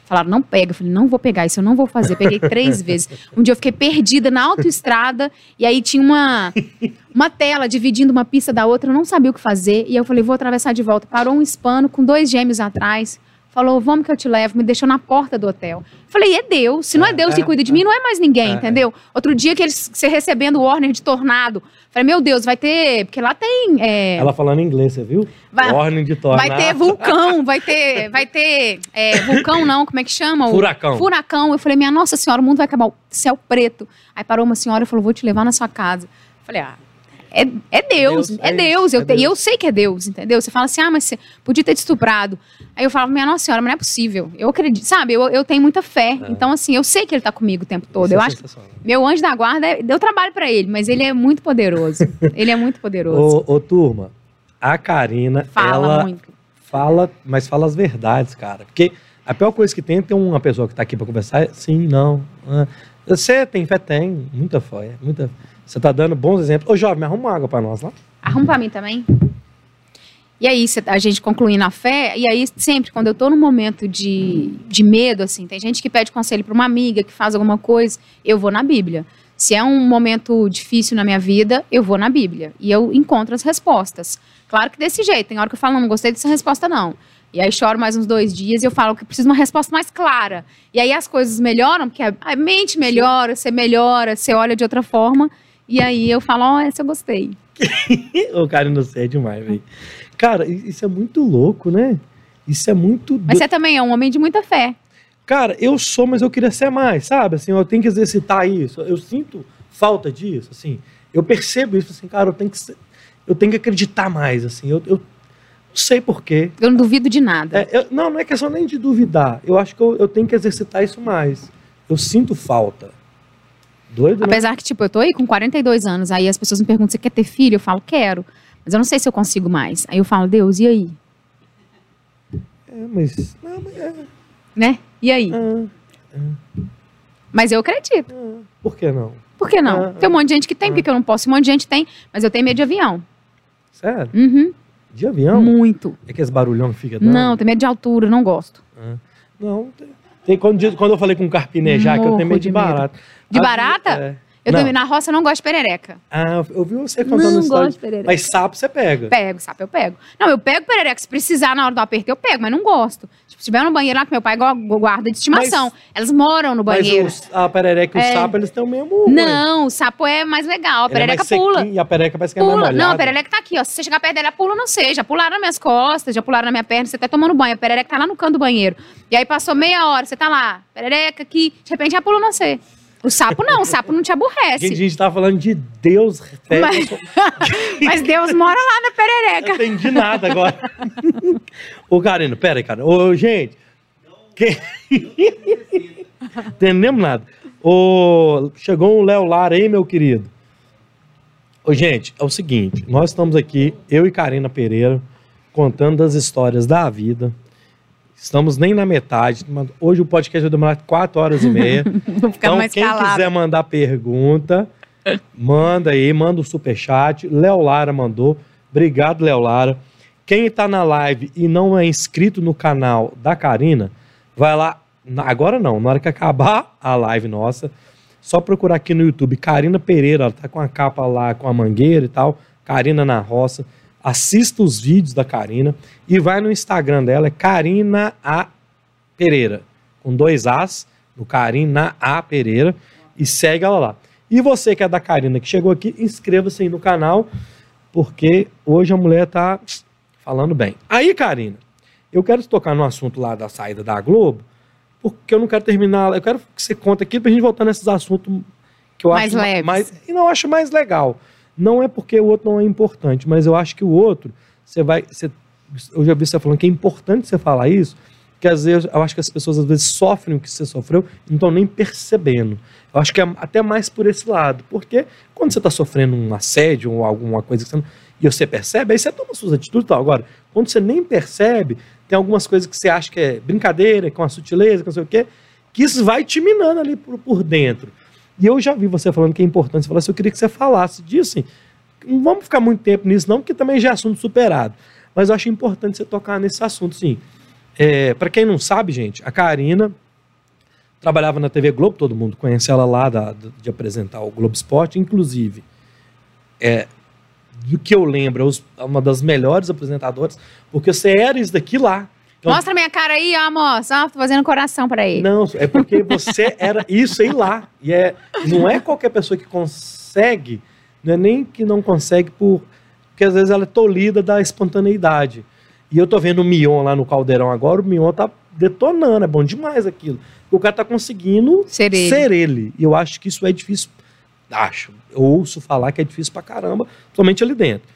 Falaram, não pega. Eu falei, não vou pegar, isso eu não vou fazer. Peguei três vezes. Um dia eu fiquei perdida na autoestrada e aí tinha uma, uma tela dividindo uma pista da outra, eu não sabia o que fazer. E eu falei, vou atravessar de volta. Parou um hispano com dois gêmeos atrás. Falou, vamos que eu te levo. Me deixou na porta do hotel. Falei, é Deus. Se não é É, Deus que é, cuida de mim, não é mais ninguém, É, entendeu? Outro dia que eles você recebendo o Warner de tornado. Falei, meu Deus, vai ter. Porque lá tem. é, Ela falando inglês, você viu? Vai- Ordem de tornado. Vai ter vulcão, vai ter, vai ter é, vulcão não, como é que chama? Furacão. Furacão. Eu falei, minha nossa senhora, o mundo vai acabar, o céu preto. Aí parou uma senhora e falou, vou te levar na sua casa. Falei, ah, é, é Deus, Deus, é é Deus. eu é te- E Deus. eu sei que é Deus, entendeu? Você fala assim, ah, mas você podia ter te estuprado. Aí eu falava, minha nossa senhora, mas não é possível. Eu acredito, sabe? Eu, eu tenho muita fé. Então, assim, eu sei que ele tá comigo o tempo todo. Isso eu é acho meu anjo da guarda, é- eu trabalho pra ele, mas ele é muito poderoso. ele é muito poderoso. Ô, ô, turma, a Karina, Fala ela muito. fala, mas fala as verdades, cara. Porque a pior coisa que tem é ter uma pessoa que tá aqui pra conversar, é sim, não. ah. Você tem fé? Tem. Muita fé. Muita... Você tá dando bons exemplos. Ô, jovem, arruma uma água pra nós lá. Arruma pra mim também. E aí, a gente concluindo a fé, e aí sempre, quando eu tô num momento de, de medo, assim, tem gente que pede conselho pra uma amiga que faz alguma coisa, eu vou na Bíblia. Se é um momento difícil na minha vida, eu vou na Bíblia. E eu encontro as respostas. Claro que desse jeito, tem hora que eu falo, não, gostei dessa resposta, não. E aí choro mais uns dois dias e eu falo que preciso de uma resposta mais clara. E aí as coisas melhoram, porque a mente melhora, você melhora, você olha de outra forma. E aí eu falo, ó, essa eu gostei. Ô, Karina, você é demais, velho. Cara, isso é muito louco, né? Isso é muito. Mas do- você também é um homem de muita fé. Cara, eu sou, mas eu queria ser mais, sabe? Assim, eu tenho que exercitar isso. Eu sinto falta disso, assim. Eu percebo isso, assim, cara, eu tenho que, ser- eu tenho que acreditar mais, assim. Eu, eu não sei porquê. Eu não duvido de nada. É, eu- não, não é questão nem de duvidar. Eu acho que eu, eu tenho que exercitar isso mais. Eu sinto falta. Doido, né? Apesar que, tipo, eu tô aí com 42 anos, aí as pessoas me perguntam, você quer ter filho? Eu falo, quero. Mas eu não sei se eu consigo mais. Aí eu falo, Deus, e aí? É, mas. Não, mas é. né? E aí? ah, Mas eu acredito. ah, por que não? Por que não? Tem um monte de gente que tem, porque eu não posso. Um monte de gente tem, mas eu tenho medo de avião. Sério? Uhum. De avião? Muito. É que esse barulhão que fica dando? Não, tenho medo de altura, não gosto. Não, tem. quando, quando eu falei com carpinejar que eu tenho medo de, de medo. De barata? É. Eu Não. também, na roça, eu não gosto de perereca. Ah, eu vi você contando Não história. gosto de perereca. Mas sapo você pega. Pego, sabe? Eu pego. Não, eu pego perereca. Se precisar na hora do aperto, eu pego, mas não gosto. Tipo, se tiver no banheiro lá que meu pai gu- guarda de estimação. Elas moram no Mas banheiro. os- a perereca e o É. sapo, eles têm o mesmo. Não, o sapo é mais legal. A é perereca mais pula. sequinho E a perereca parece que é mais Pula. molhada. Não, a perereca tá aqui, ó. Se você chegar perto dela, pula, não sei. Já pularam nas minhas costas, já pularam na minha perna, você tá tomando banho. A perereca tá lá no canto do banheiro. E aí passou meia hora, você tá lá, perereca aqui, de repente já pula, não sei. O sapo não, o sapo não te aborrece. Gente, a gente tá falando de Deus. Mas- Mas Deus mora lá na Não perereca. entendi nada agora. Ô, Karina, pera aí, cara. Ô, gente. Que... Entendemos nada. Ô, chegou um Léo Lara aí, meu querido. Ô, gente, é o seguinte. Nós estamos aqui, eu e Karina Pereira, contando das histórias da vida. Estamos nem na metade. Hoje o podcast vai demorar quatro horas e meia. Vou ficar Então, mais quem calado. quiser mandar pergunta, manda aí, manda o superchat. Léo Lara mandou. Obrigado, Léo Lara. Quem está na live e não é inscrito no canal da Karina, vai lá. Agora não, na hora que acabar a live nossa, só procurar aqui no YouTube Karina Pereira, ela tá com a capa lá com a mangueira e tal, Karina na roça. Assista os vídeos da Karina e vai no Instagram dela, é Karina A Pereira, com dois As, no Karina A Pereira, e segue ela lá. E você que é da Karina, que chegou aqui, inscreva-se aí no canal, porque hoje a mulher tá falando bem. Aí, Karina, eu quero tocar no assunto lá da saída da Globo, porque eu não quero terminar, eu quero que você conte aqui pra gente voltar nesses assuntos que eu Mais acho leves. mais e não acho mais legal. Não é porque o outro não é importante, mas eu acho que o outro, você vai, você, eu já vi você falando que é importante você falar isso, que às vezes eu acho que as pessoas às vezes sofrem o que você sofreu e não estão nem percebendo. Eu acho que é até mais por esse lado, porque quando você está sofrendo um assédio ou alguma coisa que você não, e você percebe, aí você toma suas atitudes e tal. Agora, quando você nem percebe, tem algumas coisas que você acha que é brincadeira, que é uma sutileza, que não sei o quê, que isso vai te minando ali por, por dentro. E eu já vi você falando que é importante, você falou assim, eu queria que você falasse disso, assim, não vamos ficar muito tempo nisso não, porque também já é assunto superado. Mas eu acho importante você tocar nesse assunto, sim. É, para quem não sabe, gente, a Karina trabalhava na TV Globo, todo mundo conhece ela lá da- de apresentar o Globo Esporte, inclusive, é, do que eu lembro, é uma das melhores apresentadoras, porque você era isso daqui lá. Então, Mostra minha cara aí, ó, moça. Ó, tô fazendo coração pra ele. não, é porque você era isso aí lá. E é, não é qualquer pessoa que consegue, não é nem que não consegue por. Porque às vezes ela é tolhida da espontaneidade. E eu tô vendo o Mion lá no Caldeirão agora, o Mion tá detonando, é bom demais aquilo. O cara tá conseguindo Ser ele. ser ele. E eu acho que isso é difícil. Acho. Eu ouço falar que é difícil pra caramba, somente ali dentro.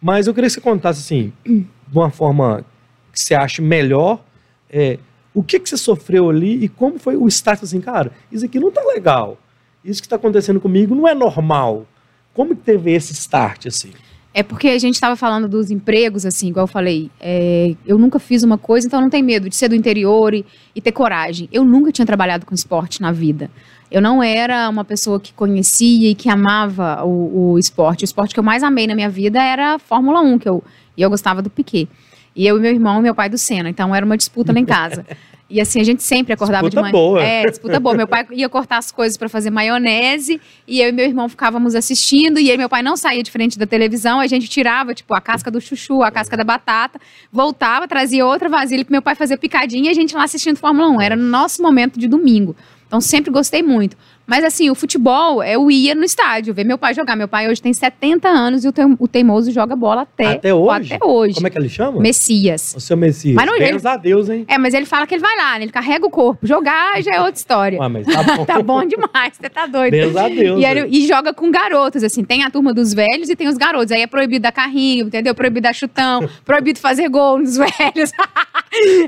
Mas eu queria que você contasse assim, de uma forma que você acha melhor, é, o que, que você sofreu ali e como foi o status assim, cara, isso aqui não tá legal. Isso que está acontecendo comigo não é normal. Como que teve esse start, assim? É porque a gente estava falando dos empregos, assim, igual eu falei. é, eu nunca fiz uma coisa, então não tem medo de ser do interior e, e ter coragem. Eu nunca tinha trabalhado com esporte na vida. Eu não era uma pessoa que conhecia e que amava o, o esporte. O esporte que eu mais amei na minha vida era a Fórmula 1, que eu, e eu gostava do Piquet. E eu e meu irmão e meu pai do Senna. Então era uma disputa lá em casa. E assim, a gente sempre acordava Disputa de manhã. boa. É, disputa boa. Meu pai ia cortar as coisas para fazer maionese e eu e meu irmão ficávamos assistindo. E aí meu pai não saía de frente da televisão, a gente tirava, tipo, a casca do chuchu, a casca da batata, voltava, trazia outra vasilha pro meu pai fazer picadinha e a gente lá assistindo Fórmula 1. Era no nosso momento de domingo. Então sempre gostei muito. Mas assim, o futebol, eu ia no estádio ver meu pai jogar. Meu pai hoje tem 70 anos e o, o teimoso joga bola até, Até hoje? Até hoje. Como é que ele chama? Messias. O seu Messias. Mas não- Graças a Deus, hein? É, mas ele fala que ele vai lá, né? Ele carrega o corpo. Jogar já é outra história. Ah, mas tá bom. Tá bom demais, você tá doido. Graças a Deus. E, ele- e joga com garotos, assim. Tem a turma dos velhos e tem os garotos. Aí é proibido dar carrinho, entendeu? Proibido dar chutão, proibido fazer gol nos velhos.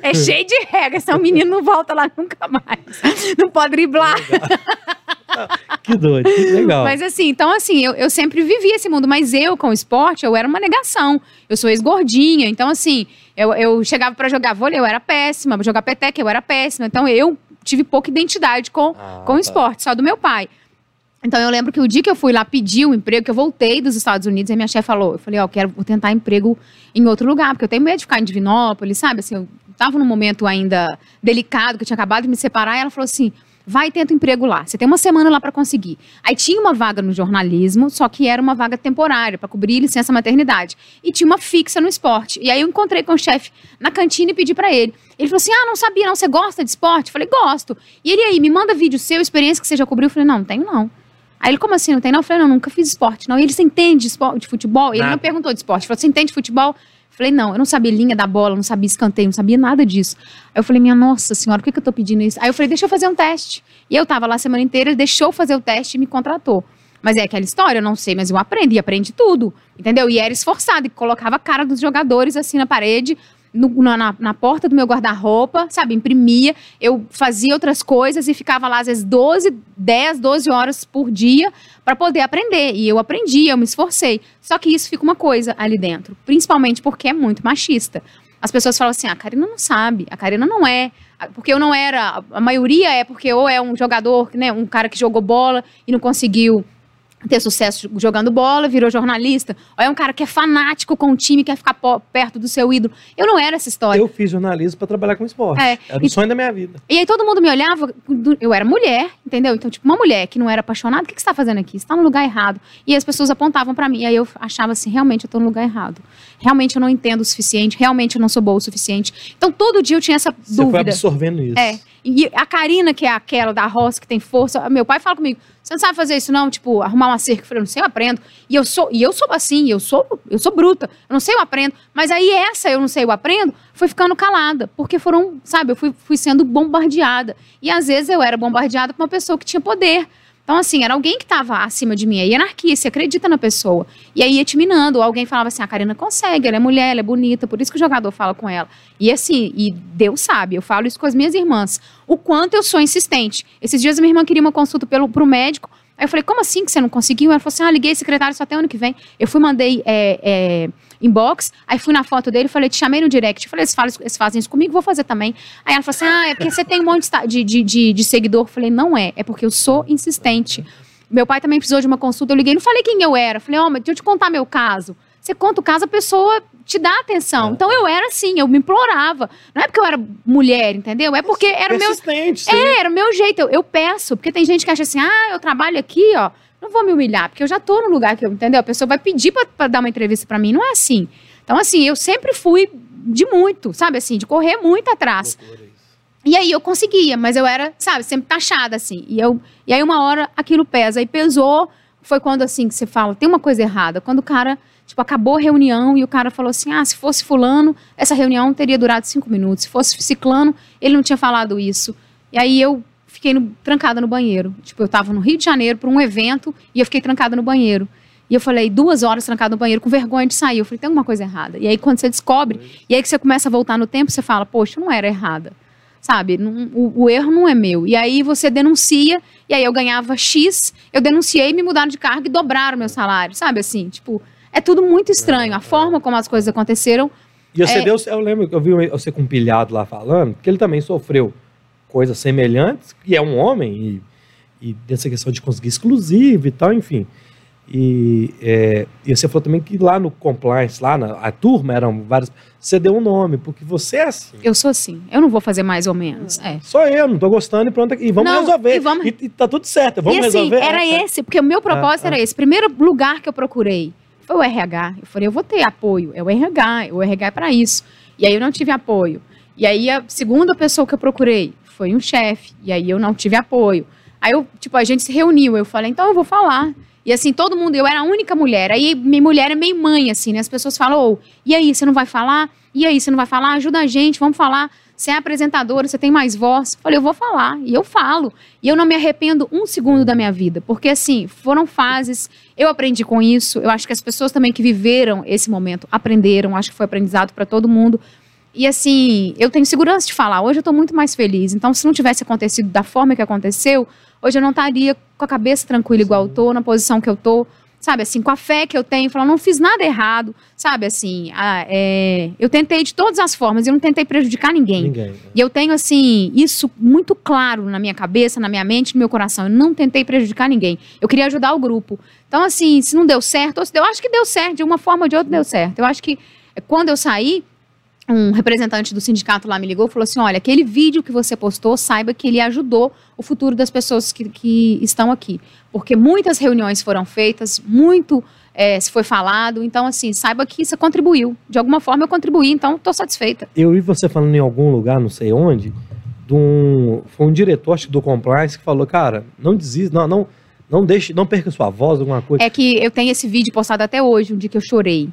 É cheio de regras, então o menino não volta lá nunca mais. Não pode driblar. Que doido, que legal. Mas assim, então assim, eu, eu sempre vivi esse mundo, mas eu com o esporte, eu era uma negação. Eu sou ex-gordinha, então assim, eu, eu chegava pra jogar vôlei, eu era péssima, jogar peteca, eu era péssima. Então eu tive pouca identidade com, Ah, com o tá. esporte, só do meu pai. Então eu lembro que o dia que eu fui lá pedir o emprego, que eu voltei dos Estados Unidos, aí minha chefe falou, eu falei, ó, eu quero tentar emprego em outro lugar, porque eu tenho medo de ficar em Divinópolis, sabe? Assim, eu tava num momento ainda delicado, que eu tinha acabado de me separar, e ela falou assim: vai e tenta um emprego lá. Você tem uma semana lá para conseguir. Aí tinha uma vaga no jornalismo, só que era uma vaga temporária, para cobrir licença maternidade. E tinha uma fixa no esporte. E aí eu encontrei com o chefe na cantina e pedi para ele. Ele falou assim: ah, não sabia, não. Você gosta de esporte? Eu falei, gosto. E ele aí, me manda vídeo seu, experiência que você já cobriu. Eu falei, não, não tenho não. Aí ele, como assim, não tem não? Eu falei, não, nunca fiz esporte, não. E ele, você entende de, esporte, de futebol? Ele não perguntou de esporte. Ele falou, você entende de futebol? Falei, não, eu não sabia linha da bola, não sabia escanteio, não sabia nada disso. Aí eu falei, minha nossa senhora, por que, que eu tô pedindo isso? Aí eu falei, deixa eu fazer um teste. E eu tava lá a semana inteira, ele deixou fazer o teste e me contratou. Mas é aquela história, eu não sei, mas eu aprendi, aprendi tudo, entendeu? E era esforçado, e colocava a cara dos jogadores assim na parede, no- na, na- porta do meu guarda-roupa, sabe? Imprimia, eu fazia outras coisas e ficava lá às vezes 12, 10, 12 horas por dia para poder aprender. E eu aprendi, eu me esforcei. Só que isso fica uma coisa ali dentro, principalmente porque é muito machista. As pessoas falam assim: "Ah, a Karina não sabe, a Karina não é. Porque eu não era. A maioria é porque ou é um jogador, né, um cara que jogou bola e não conseguiu ter sucesso jogando bola, virou jornalista. Ou é um cara que é fanático com o time, quer ficar perto do seu ídolo. Eu não era essa história. Eu fiz jornalismo para trabalhar com esporte. É. Era o E- sonho da minha vida. E aí todo mundo me olhava, eu era mulher, entendeu? Então, tipo, uma mulher que não era apaixonada, o que, que você tá fazendo aqui? Você tá no lugar errado. E as pessoas apontavam pra mim. E aí eu achava assim, realmente eu tô no lugar errado. Realmente eu não entendo o suficiente, realmente eu não sou boa o suficiente. Então todo dia eu tinha essa Você foi dúvida. absorvendo isso. É. E a Karina, que é aquela da roça, que tem força, meu pai fala comigo, você não sabe fazer isso não? Tipo, arrumar uma cerca. Eu falei, não sei, eu aprendo. E eu sou, e eu sou assim, eu sou, eu sou bruta. Eu não sei, eu aprendo. Mas aí essa, eu não sei, eu aprendo, foi ficando calada. Porque foram, sabe, eu fui, fui sendo bombardeada. E às vezes eu era bombardeada por uma pessoa que tinha poder. Então, assim, era alguém que estava acima de mim. Aí anarquia, você acredita na pessoa. E aí ia te minando. Alguém falava assim, a Karina consegue, ela é mulher, ela é bonita, por isso que o jogador fala com ela. E assim, e Deus sabe, eu falo isso com as minhas irmãs. O quanto eu sou insistente. Esses dias a minha irmã queria uma consulta pelo, pro médico. Aí eu falei, como assim que você não conseguiu? Ela falou assim, ah, liguei secretário só até ano que vem. Eu fui, mandei é, é, inbox, aí fui na foto dele, falei, te chamei no direct. Eu falei, eles, falam, eles fazem isso comigo, vou fazer também. Aí ela falou assim, ah, é porque você tem um monte de de, de, de, seguidor. Eu falei, não é, é porque eu sou insistente. Meu pai também precisou de uma consulta, eu liguei, não falei quem eu era. Falei, ó, mas deixa eu te contar meu caso. Você conta o caso, a pessoa te dá atenção. Então eu era assim, eu me implorava. Não é porque eu era mulher, entendeu? É porque era o meu, é, era o meu jeito. Eu, eu peço, porque tem gente que acha assim, ah, eu trabalho aqui, ó. Não vou me humilhar, porque eu já tô no lugar que eu, entendeu? A pessoa vai pedir pra dar uma entrevista pra mim. Não é assim. Então, assim, eu sempre fui de muito, sabe assim, de correr muito atrás. E aí eu conseguia, mas eu era, sabe, sempre taxada, assim. E, eu, e aí uma hora aquilo pesa. E pesou, foi quando, assim, que você fala, tem uma coisa errada. Quando o cara, tipo, acabou a reunião e o cara falou assim, ah, se fosse fulano, essa reunião teria durado cinco minutos. Se fosse ciclano, ele não tinha falado isso. E aí eu fiquei no- trancada no banheiro. Tipo, eu tava no Rio de Janeiro para um evento e eu fiquei trancada no banheiro. E eu falei, duas horas trancada no banheiro, com vergonha de sair. Eu falei, tem alguma coisa errada. E aí, quando você descobre, e aí que você começa a voltar no tempo, você fala, poxa, não era errada sabe? Não- o, o erro não é meu. E aí você denuncia, e aí eu ganhava X, eu denunciei, me mudaram de cargo e dobraram meu salário, sabe? Assim, tipo, é tudo muito estranho. A forma como as coisas aconteceram. E você É. deu, eu lembro que eu vi você com um pilhado lá falando, que ele também sofreu coisas semelhantes, e é um homem, e, e dessa questão de conseguir exclusivo e tal, enfim. E, é, e você falou também que lá no compliance, lá na a turma, eram várias. Você deu um nome, porque você é assim. Eu sou assim. Eu não vou fazer mais ou menos. É. Só eu, não tô gostando e pronto. E vamos Não, resolver. e vamos- E, e tá tudo certo, vamos assim, resolver. era É, esse, porque o meu propósito Ah, era esse. Primeiro lugar que eu procurei foi o RH. Eu falei, eu vou ter apoio. É o RH, o RH é para isso. E aí eu não tive apoio. E aí a segunda pessoa que eu procurei foi um chefe. E aí eu não tive apoio. Aí eu, tipo, a gente se reuniu. Eu falei, então eu vou falar. E assim, todo mundo, eu era a única mulher. Aí minha mulher é meio mãe, assim, né? As pessoas falam, ô, e aí, você não vai falar? E aí, você não vai falar? Ajuda a gente, vamos falar. Você é apresentadora, você tem mais voz. Falei, eu vou falar. E eu falo. E eu não me arrependo um segundo da minha vida. Porque, assim, foram fases. Eu aprendi com isso. Eu acho que as pessoas também que viveram esse momento aprenderam. Acho que foi aprendizado para todo mundo. E assim, eu tenho segurança de falar. Hoje eu tô muito mais feliz. Então, se não tivesse acontecido da forma que aconteceu, hoje eu não estaria com a cabeça tranquila igual eu tô, na posição que eu tô sabe, assim, com a fé que eu tenho, falar, não fiz nada errado, sabe, assim, ah, é, eu tentei de todas as formas, eu não tentei prejudicar ninguém. Ninguém. né? E eu tenho, assim, isso muito claro na minha cabeça, na minha mente, no meu coração. Eu não tentei prejudicar ninguém. Eu queria ajudar o grupo. Então, assim, se não deu certo, ou se deu, eu acho que deu certo, de uma forma ou de outra deu certo. Eu acho que é, quando eu saí, um representante do sindicato lá me ligou e falou assim: olha, aquele vídeo que você postou, saiba que ele ajudou o futuro das pessoas que, que estão aqui. Porque muitas reuniões foram feitas, muito é, se foi falado. Então, assim, saiba que isso contribuiu. De alguma forma eu contribuí, então estou satisfeita. Eu vi você falando em algum lugar, não sei onde, de um, foi um diretor acho que do compliance que falou, cara, não desista, não, não, não deixe, não perca sua voz, alguma coisa. É que eu tenho esse vídeo postado até hoje, um dia que eu chorei.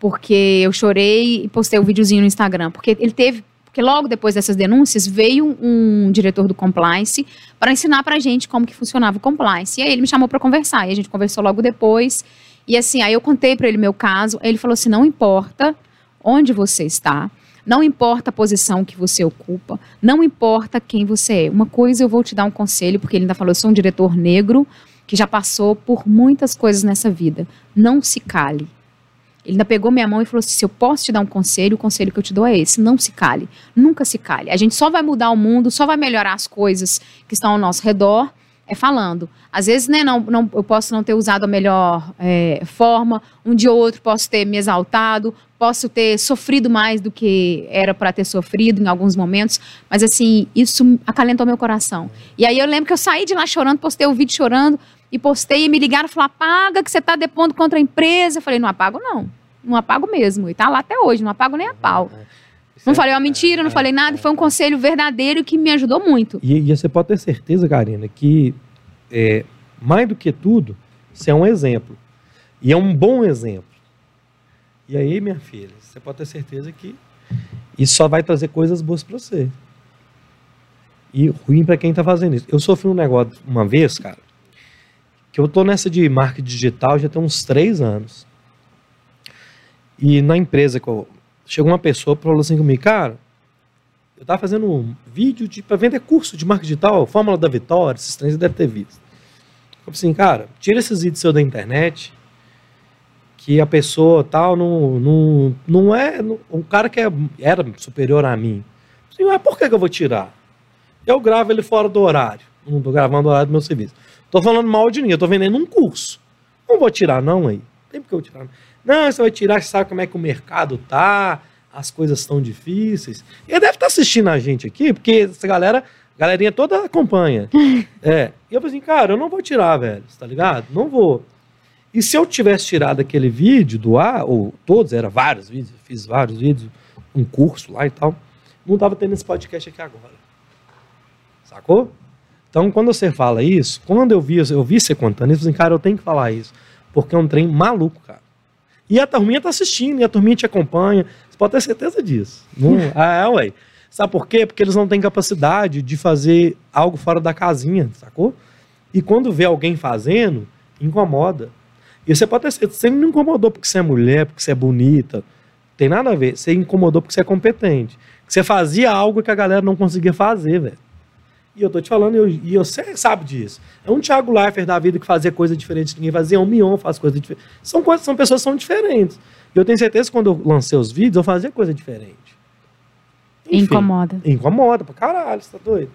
Porque eu chorei e postei o um videozinho no Instagram. Porque ele teve. Porque logo depois dessas denúncias veio um diretor do compliance para ensinar pra gente como que funcionava o compliance. E aí ele me chamou para conversar. E a gente conversou logo depois. E assim, aí eu contei para ele meu caso. Ele falou assim: não importa onde você está, não importa a posição que você ocupa, não importa quem você é. Uma coisa eu vou te dar um conselho, porque ele ainda falou: eu sou um diretor negro que já passou por muitas coisas nessa vida. Não se cale. Ele ainda pegou minha mão e falou assim: se eu posso te dar um conselho, o conselho que eu te dou é esse: não se cale. Nunca se cale. A gente só vai mudar o mundo, só vai melhorar as coisas que estão ao nosso redor é falando. Às vezes, né, não, não, eu posso não ter usado a melhor é, forma, um dia ou outro posso ter me exaltado, posso ter sofrido mais do que era para ter sofrido em alguns momentos, mas assim, isso acalentou meu coração. E aí eu lembro que eu saí de lá chorando, postei o vídeo chorando, e postei e me ligaram e falaram: apaga que você está depondo contra a empresa. Eu falei: não apago, não. Não apago mesmo. E tá lá até hoje, não apago nem a pau. Não falei uma mentira, não falei nada, foi um conselho verdadeiro que me ajudou muito. E, e você pode ter certeza, Karina, que é, mais do que tudo, você é um exemplo. E é um bom exemplo. E aí, minha filha, você pode ter certeza que isso só vai trazer coisas boas para você. E ruim para quem tá fazendo isso. Eu sofri um negócio uma vez, cara, que eu tô nessa de marketing digital já tem uns três anos. E na empresa que eu. Chegou uma pessoa e falou assim comigo, cara, eu tava fazendo um vídeo de, pra vender curso de marketing digital, Fórmula da Vitória, esses três você deve ter visto. Eu falei assim, cara, tira esses vídeos da internet, que a pessoa tal não, não, não é. Não, um cara que é, era superior a mim. Falei, mas por que, que eu vou tirar? Eu gravo ele fora do horário. Não tô gravando o horário do meu serviço. Tô falando mal de ninguém, eu tô vendendo um curso. Não vou tirar, não, aí. Tem porque eu tirar. Não, você vai tirar, você sabe como é que o mercado tá, as coisas estão difíceis. E ele deve estar tá assistindo a gente aqui, porque essa galera, a galerinha toda acompanha. é. E eu falei assim, cara, eu não vou tirar, velho, tá ligado? Não vou. E se eu tivesse tirado aquele vídeo do ar, ou todos, era vários vídeos, fiz vários vídeos, um curso lá e tal, não tava tendo esse podcast aqui agora. Sacou? Então, quando você fala isso, quando eu vi, eu vi você contando isso, eu falei, cara, eu tenho que falar isso. Porque é um trem maluco, cara. E a turminha tá assistindo, e a turminha te acompanha. Você pode ter certeza disso. Não, ah, é, ué. Sabe por quê? Porque eles não têm capacidade de fazer algo fora da casinha, sacou? E quando vê alguém fazendo, incomoda. E você pode ter certeza, você não incomodou porque você é mulher, porque você é bonita. Tem nada a ver. Você incomodou porque você é competente. Você fazia algo que a galera não conseguia fazer, velho. E eu tô te falando, eu, e você sabe disso. É um Thiago Leifert da vida que fazia coisa diferente ninguém fazia, é um Mion faz coisa diferente. São, coisas, são pessoas que são diferentes. E eu tenho certeza que quando eu lancei os vídeos, eu fazia coisa diferente. Enfim, incomoda. Incomoda pra caralho, você tá doido?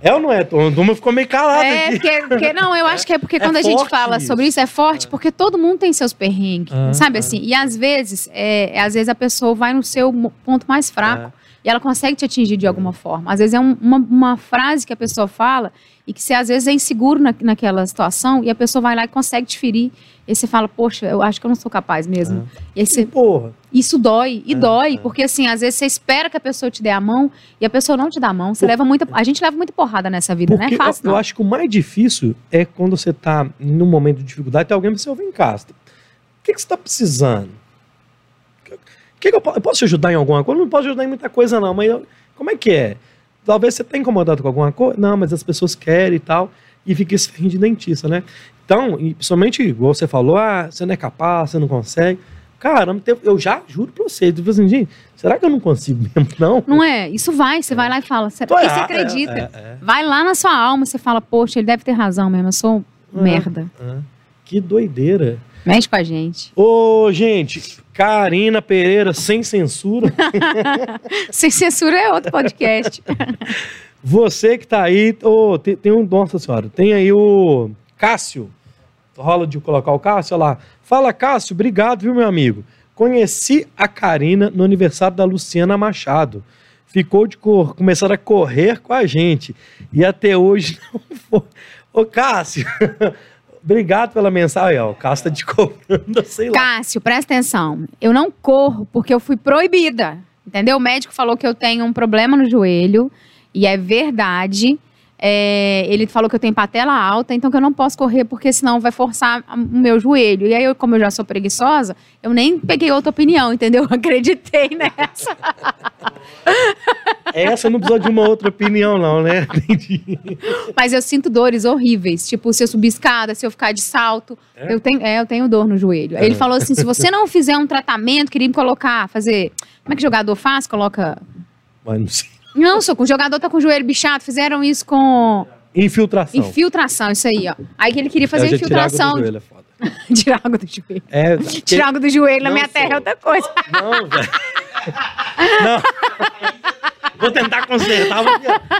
É ou não é? O Duma ficou meio calado é. Porque, porque, não, eu acho que é porque é quando a gente fala isso. sobre isso, é forte, é. porque todo mundo tem seus perrengues, ah, sabe assim? E às vezes, é, às vezes a pessoa vai no seu ponto mais fraco. É e ela consegue te atingir de alguma forma. Às vezes é um, uma, uma, frase que a pessoa fala e que você às vezes é inseguro na, naquela situação e a pessoa vai lá e consegue te ferir. E aí você fala, poxa, eu acho que eu não sou capaz mesmo. É. E aí você, Porra. Isso dói, e é, dói, é. porque assim, às vezes você espera que a pessoa te dê a mão e a pessoa não te dá a mão. Você Por... leva muita. A gente leva muita porrada nessa vida, porque não é fácil. Eu, não. eu acho que o mais difícil é quando você está num momento de dificuldade, tem alguém que você ouve em casa. O que, que você está precisando? Que que eu, eu, posso te ajudar em alguma coisa? Eu não posso ajudar em muita coisa, não, mas eu, como é que é? Talvez você tenha incomodado com alguma coisa. Não, mas as pessoas querem e tal. E fica esse ferrinho de dentista, né? Então, e principalmente, igual você falou, ah, você não é capaz, você não consegue. Caramba, eu já juro pra você. Tipo assim, gente, será que eu não consigo mesmo, não? Não é? Isso vai, você vai lá e fala. Você, porque você errado, acredita. é, é, é. Vai lá na sua alma, você fala, poxa, ele deve ter razão mesmo, eu sou Ah. merda. Ah, que doideira. Mexe com a gente. Ô, gente, Karina Pereira, sem censura. Sem censura é outro podcast. Você que tá aí, ô, tem, tem um, nossa senhora, tem aí o Cássio. Rola de colocar o Cássio, olha lá. Fala, Cássio, obrigado, viu, meu amigo? Conheci a Karina no aniversário da Luciana Machado. Ficou de cor, começaram a correr com a gente. E até hoje não foi. Ô, Cássio, obrigado pela mensagem. Ó, o Cássio tá te cobrando, sei lá. Cássio, presta atenção. Eu não corro porque eu fui proibida. Entendeu? O médico falou que eu tenho um problema no joelho. E é verdade. É, ele falou que eu tenho patela alta, então que eu não posso correr, porque senão vai forçar o meu joelho. E aí, eu, como eu já sou preguiçosa, eu nem peguei outra opinião, entendeu? Eu acreditei nessa. Essa não precisou de uma outra opinião, não, né? Entendi. Mas eu sinto dores horríveis. Tipo, se eu subir escada, se eu ficar de salto. É? Eu, tenho, é, eu tenho dor no joelho. Aí ele falou assim: se você não fizer um tratamento, queria me colocar, fazer. Como é que jogador faz? Coloca. Mas não sei. Não, sou o jogador tá com o joelho bichado. Fizeram isso com Infiltração. infiltração, isso aí, ó. Aí que ele queria fazer É, já tirar água do infiltração. joelho, é foda. Tirar água do joelho. É, Tirar água do joelho na minha sou. terra é outra coisa. Não, velho. Não. Vou tentar consertar.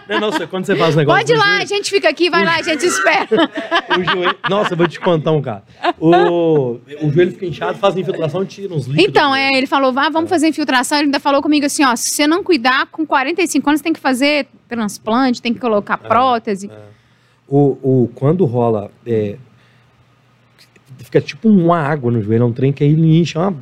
não, quando você faz um negócio. Pode ir lá, a joelho- gente fica aqui, vai lá, a gente espera. O joelho. Nossa, eu vou te contar um cara. O, o joelho fica inchado, faz infiltração tira uns líquidos. Então, é, ele falou, vá, vamos fazer infiltração. Ele ainda falou comigo assim, ó, se você não cuidar, com 45 anos tem que fazer transplante, tem que colocar prótese. O, o, quando rola. é, fica tipo uma água no joelho, é um trem que aí ele incha. uma-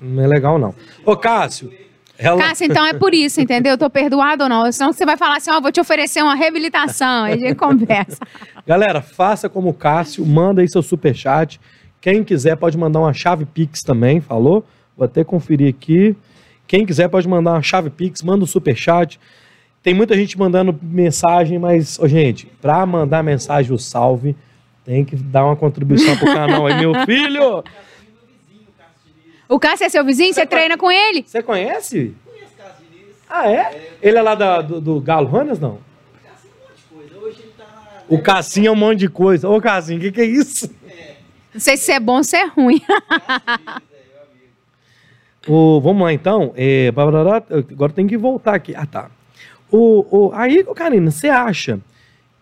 não é legal, não. Ô, Cássio. Ela, Cássio, então é por isso, entendeu? Eu tô perdoado ou não? Senão você vai falar assim, ó, vou te oferecer uma reabilitação. Aí a gente conversa. Galera, faça como o Cássio, manda aí seu superchat. Quem quiser pode mandar uma chave Pix também, falou? Vou até conferir aqui. Quem quiser pode mandar uma chave Pix, manda um superchat. Tem muita gente mandando mensagem, mas, ô, gente, pra mandar mensagem o salve, tem que dar uma contribuição pro canal aí, meu filho. O Cássio é seu vizinho? Você treina com ele? Você conhece? Ah, é? Ele é lá da- do, do Galo Runners, não? O Cassinho é um monte de coisa. Ô, Cassinho, o que, que é isso? Não sei se é bom ou se é ruim. O, vamos lá, então. É, agora tem que voltar aqui. Ah, tá. O, o, aí, Karina, você acha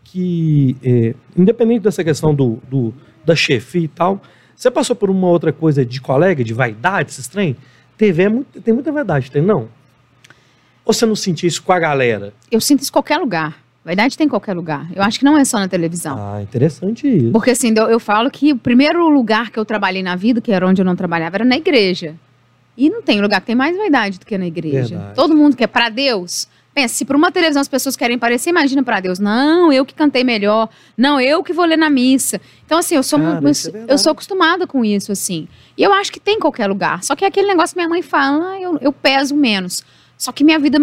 que, é, independente dessa questão do, do, da chefia e tal, você passou por uma outra coisa de colega, de vaidade, esses trem? TV é muito, tem muita verdade, tem não? Ou você não sentia isso com a galera? Eu sinto isso em qualquer lugar. Verdade tem em qualquer lugar. Eu acho que não é só na televisão. Ah, interessante isso. Porque assim, eu, eu falo que o primeiro lugar que eu trabalhei na vida, que era onde eu não trabalhava, era na igreja. E não tem lugar que tem mais vaidade do que na igreja. Verdade. Todo mundo quer para Deus. Pensa, se por uma televisão as pessoas querem parecer, imagina para Deus. Não, eu que cantei melhor. Não, eu que vou ler na missa. Então assim, eu sou Cara, isso é eu sou acostumada com isso assim. E eu acho que tem em qualquer lugar. Só que é aquele negócio que minha mãe fala, ah, eu, eu peso menos. Só que minha vida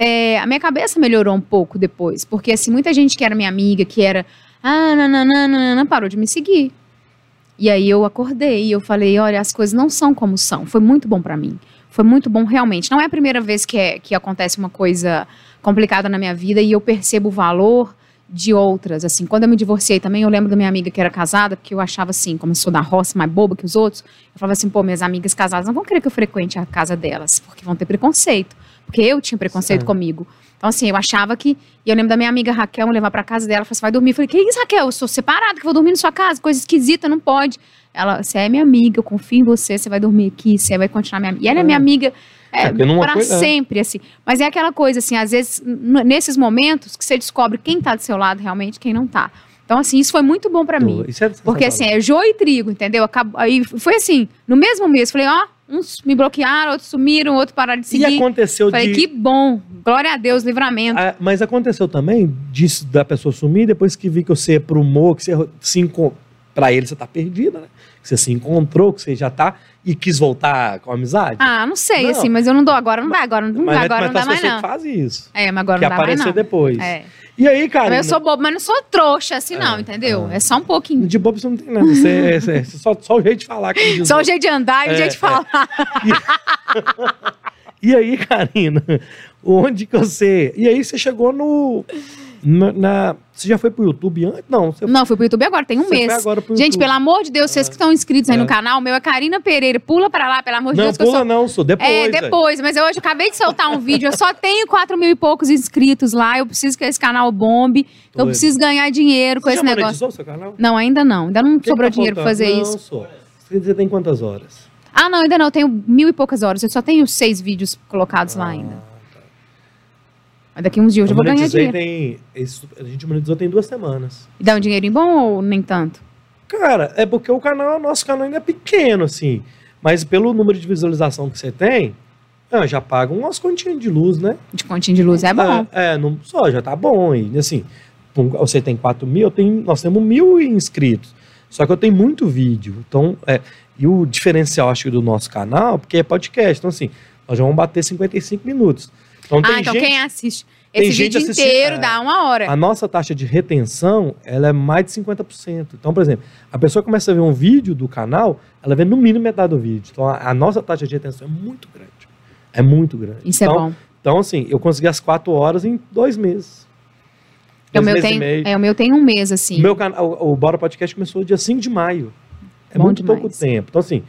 é, a minha cabeça melhorou um pouco depois. Porque, assim, muita gente que era minha amiga, que era. Ah, nananana, parou de me seguir. E aí eu acordei e eu falei: olha, as coisas não são como são. Foi muito bom pra mim. Foi muito bom realmente. Não é a primeira vez que, é, que acontece uma coisa complicada na minha vida e eu percebo o valor de outras. Assim, quando eu me divorciei também, eu lembro da minha amiga que era casada, porque eu achava assim, como eu sou da roça, mais boba que os outros, eu falava assim, pô, minhas amigas casadas não vão querer que eu frequente a casa delas, porque vão ter preconceito. Porque eu tinha preconceito Certo. comigo. Então, assim, eu achava que. E eu lembro da minha amiga Raquel me levar pra casa dela. Ela falou: você vai dormir? Eu falei: que isso, Raquel? Eu sou separada, que eu vou dormir na sua casa, coisa esquisita, não pode. Ela, você é minha amiga, eu confio em você, você vai dormir aqui, você vai continuar minha amiga. E ela é minha amiga é, É, pra coisa- é. sempre, assim. Mas é aquela coisa, assim, às vezes, nesses momentos que você descobre quem tá do seu lado realmente, quem não tá. Então, assim, isso foi muito bom pra mim. É Porque assim, é joio e trigo, entendeu? Acabou, aí foi assim, no mesmo mês, falei, ó, uns me bloquearam, outros sumiram, outros pararam de E seguir. aconteceu Falei, de. que bom, glória a Deus, livramento. Ah, mas aconteceu também disso da pessoa sumir, depois que vi que você é pro humor, que você se pra ele você tá perdida, né? Que você se encontrou, que você já tá e quis voltar com a amizade. Ah, não sei, Não. assim, mas eu não dou agora, não dá, agora não, mas dá, agora mas não dá tem mais não. que fazem isso. É, mas agora não dá mais aparecer não. depois. É. E aí, cara. eu sou bobo, mas não sou trouxa assim não, É, entendeu? ah. É só um pouquinho. De bobo você não tem nada. Você, você- você só, só o jeito de falar. Só o jeito de andar e o É, jeito de é. falar. E aí, Karina, onde que você. E aí você chegou no. Na, na- Você já foi pro YouTube antes? Não, você, Não, fui pro YouTube agora, tem um mês. agora pro Gente, YouTube. pelo amor de Deus, vocês que estão inscritos aí É. no canal, o meu é Karina Pereira. Pula pra lá, pelo amor de Não, Deus, eu pula sou. não, sou depois. é, depois, mas eu hoje acabei de soltar um vídeo, eu só tenho 4 mil e poucos inscritos lá. Eu preciso que esse canal bombe. Eu preciso ganhar dinheiro com Você esse já negócio. seu canal? Não, ainda não. Ainda não que sobrou que tá dinheiro pra fazer não, isso. Sou. Você tem quantas horas? Ah, não, ainda não. Eu tenho mil e poucas horas. Eu só tenho seis vídeos colocados lá Ah, ainda. Mas daqui uns dias eu já vou ganhar dinheiro. tem. esse- a gente monetizou tem duas semanas. E dá um dinheirinho bom ou nem tanto? Cara, é porque o canal, nosso canal ainda é pequeno, assim. Mas pelo número de visualização que você tem, ah, já paga umas continhas de luz, né? De continho de luz é bom. É, é, não, só já tá bom. E assim, você tem 4 mil, eu tenho, nós temos mil inscritos. Só que eu tenho muito vídeo. Então, é, e o diferencial, acho que, do nosso canal, porque é podcast. Então, assim, nós já vamos bater 55 minutos. Então, tem ah, então gente, quem assiste esse vídeo inteiro é. dá uma hora. a nossa taxa de retenção, ela é mais de 50%. Então, por exemplo, a pessoa começa a ver um vídeo do canal, ela vê no mínimo metade do vídeo. Então, a, a nossa taxa de retenção é muito grande. É muito grande. Isso é então, bom. Então, assim, eu consegui as quatro horas em dois meses. É, o meu tem, é, o meu tem um mês, assim. O meu canal, o, o Bora Podcast começou dia 5 de maio. É Bom muito demais. pouco tempo. Então, assim,